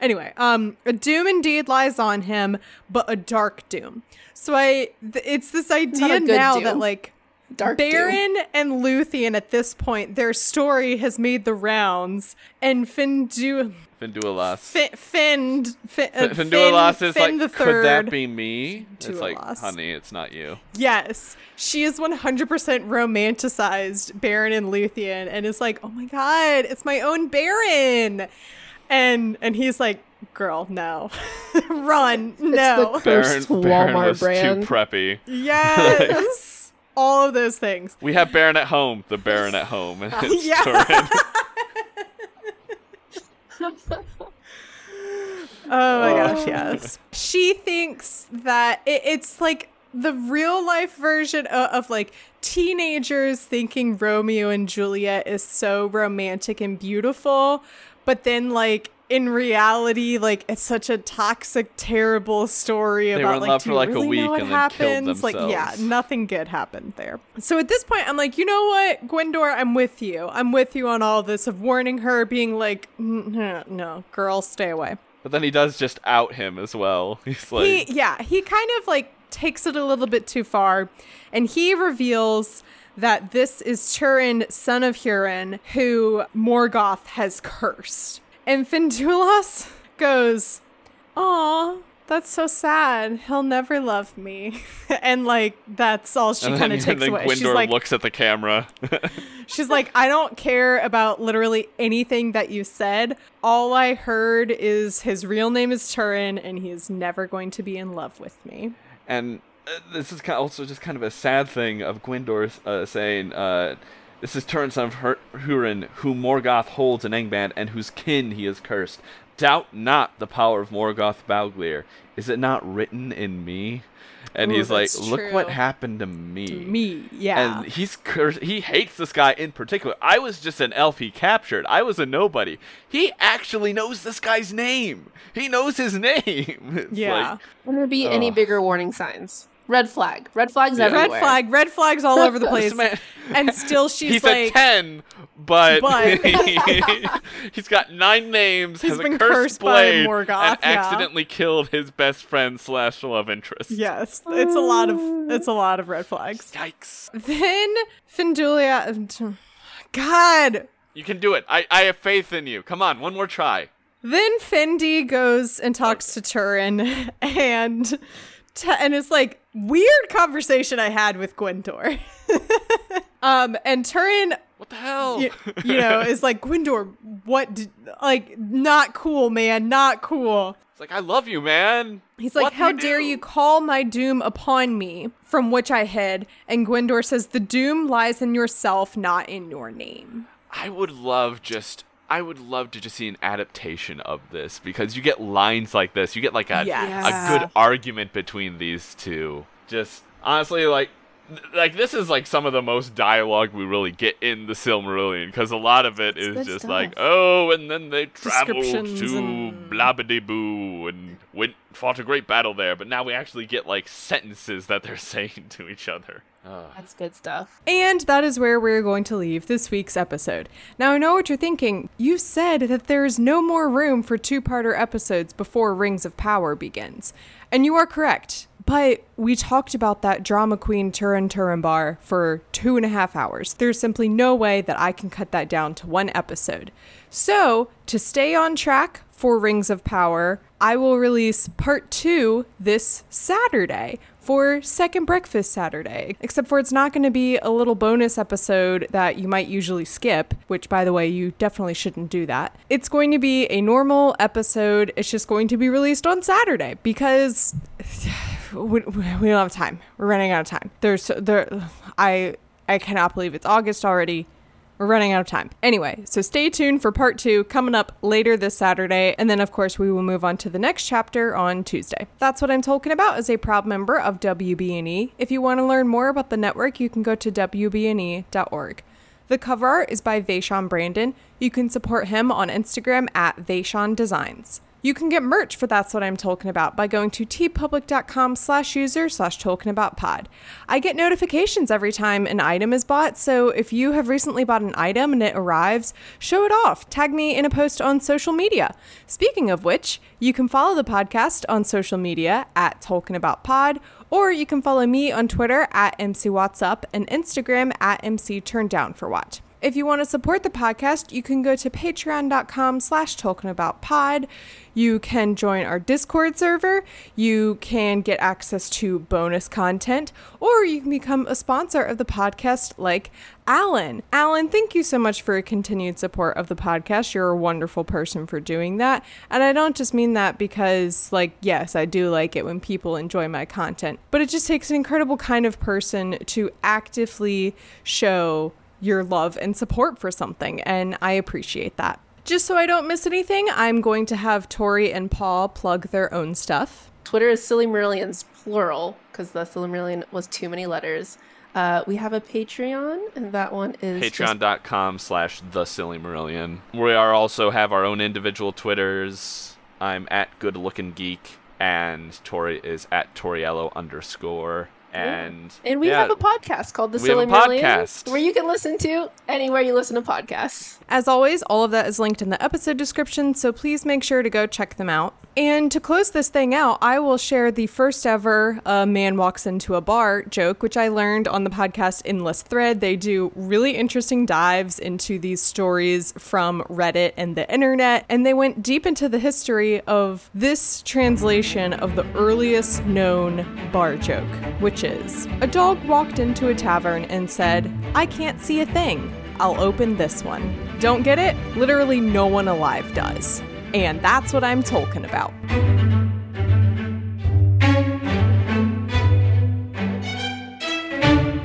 anyway um a doom indeed lies on him but a dark doom so I th- it's this idea now doom. that like Dark doom. Beren and Luthien at this point, their story has made the rounds, and Findu, Finduilas. Fin, Fin, Fin, uh, Fin- Finduilas is Fin like, the could that third. be me? It's like, honey, it's not you. Yes, she is 100% romanticized Beren and Luthien, and is like, oh my god, it's my own Beren, and and he's like, girl, no, run, no, the- Cursed Beren, Beren was brand. too preppy. yes, all of those things. We have Beren at home. The Beren at home. And it's Yeah. Oh my oh. gosh, yes. She thinks that it, it's like the real life version of, of, like teenagers thinking Romeo and Juliet is so romantic and beautiful, but then like in reality, like it's such a toxic, terrible story They about like do for, you like, a really week know what happens? Like yeah, nothing good happened there. So at this point, I'm like, you know what, Gwendor, I'm with you. I'm with you on all this of warning her, being like, "Mm, no, girl, stay away. But then he does just out him as well. He's like, he yeah he kind of like takes it a little bit too far and he reveals that this is Turin, son of Hurin, who Morgoth has cursed. And Finduilas goes, Aw, that's so sad. He'll never love me. and like that's all she kind of takes then away. Gwendor She's like looks at the camera. She's like, I don't care about literally anything that you said. All I heard is his real name is Turin, and he is never going to be in love with me. and uh, this is kind also just kind of a sad thing of Gwendor uh, saying, uh, "This is Turin son of Hurin, whom Morgoth holds in Angband, and whose kin he has cursed. Doubt not the power of Morgoth Bauglir. Is it not written in me?" And Ooh, he's like, that's "Look what happened to me." Me, yeah. And he's cursed. He hates this guy in particular. I was just an elf he captured. I was a nobody. He actually knows this guy's name. He knows his name. It's Yeah. like, Can there be any bigger warning signs? Red flag. Red flags Yeah. everywhere. red flag, red flags all over the place. and still she's he's like, a ten, but, But- he's got nine names. He's has been a cursed cursed by Morgoth, and yeah. accidentally killed his best friend slash love interest. yes, it's a lot of it's a lot of red flags. Yikes! Then Findulia, God. You can do it. I, I have faith in you. Come on, one more try. Then Fendi goes and talks to Turin and t- and it's like weird conversation I had with Gwendor. um and Turin What the hell? y- you know is like Gwendor what did, like not cool man not cool It's like I love you, man. He's like, What How do dare do?" you call my doom upon me, from which I hid? And Gwendor says, The doom lies in yourself, not in your name. I would love just. I would love to just see an adaptation of this because you get lines like this. You get like a Yes. a good argument between these two. Just honestly, like like this is like some of the most dialogue we really get in the Silmarillion because a lot of it is good just stuff. like, oh, and then they traveled to and- Blabidi Boo and went fought a great battle there. But now we actually get like sentences that they're saying to each other. Ugh. That's good stuff. And that is where we're going to leave this week's episode. Now, I know what you're thinking. You said that there is no more room for two parter episodes before Rings of Power begins. And you are correct. But we talked about that drama queen Turin Turambar for two and a half hours. There's simply no way that I can cut that down to one episode. So, to stay on track for Rings of Power, I will release part two this Saturday for Second Breakfast Saturday. Except for it's not going to be a little bonus episode that you might usually skip, which, by the way, you definitely shouldn't do that. It's going to be a normal episode. It's just going to be released on Saturday because we, don't have time. We're running out of time. There's there. I I cannot believe it's August already. We're running out of time. Anyway, so stay tuned for part two coming up later this Saturday. And then, of course, we will move on to the next chapter on Tuesday. That's what I'm talking about as a proud member of WBNE. If you want to learn more about the network, you can go to WBNE.org. The cover art is by Vaishon Brandon. You can support him on Instagram at Vaishon Designs. You can get merch for That's What I'm Talking About by going to teepublic.com slash user slash talking about pod. I get notifications every time an item is bought, so if you have recently bought an item and it arrives, show it off. Tag me in a post on social media. Speaking of which, you can follow the podcast on social media at Talking About Pod, or you can follow me on Twitter at MCWhatsUp and Instagram at MC If you want to support the podcast, you can go to patreon.com slash pod. You can join our Discord server. You can get access to bonus content, or you can become a sponsor of the podcast like Alan. Alan, thank you so much for your continued support of the podcast. You're a wonderful person for doing that. And I don't just mean that because, like, yes, I do like it when people enjoy my content, but it just takes an incredible kind of person to actively show your love and support for something, and I appreciate that. Just so I don't miss anything, I'm going to have Tori and Paul plug their own stuff. Twitter is Silly Marillions, plural, because the Silly Marillion was too many letters. Uh, we have a Patreon, and that one is just- Patreon.com slash the silly marillion. We are also have our own individual Twitters. I'm at good looking geek and Tori is at Toriello underscore. And And we yeah, have a podcast called The We Silly a Marillion, podcast. where you can listen to anywhere you listen to podcasts. As always, all of that is linked in the episode description, so please make sure to go check them out. And to close this thing out, I will share the first ever uh, man walks into a bar joke, which I learned on the podcast Endless Thread. They do really interesting dives into these stories from Reddit and the internet, and they went deep into the history of this translation of the earliest known bar joke, which is a dog walked into a tavern and said, I can't see a thing. I'll open this one. Don't get it? Literally no one alive does. And that's what I'm talking about.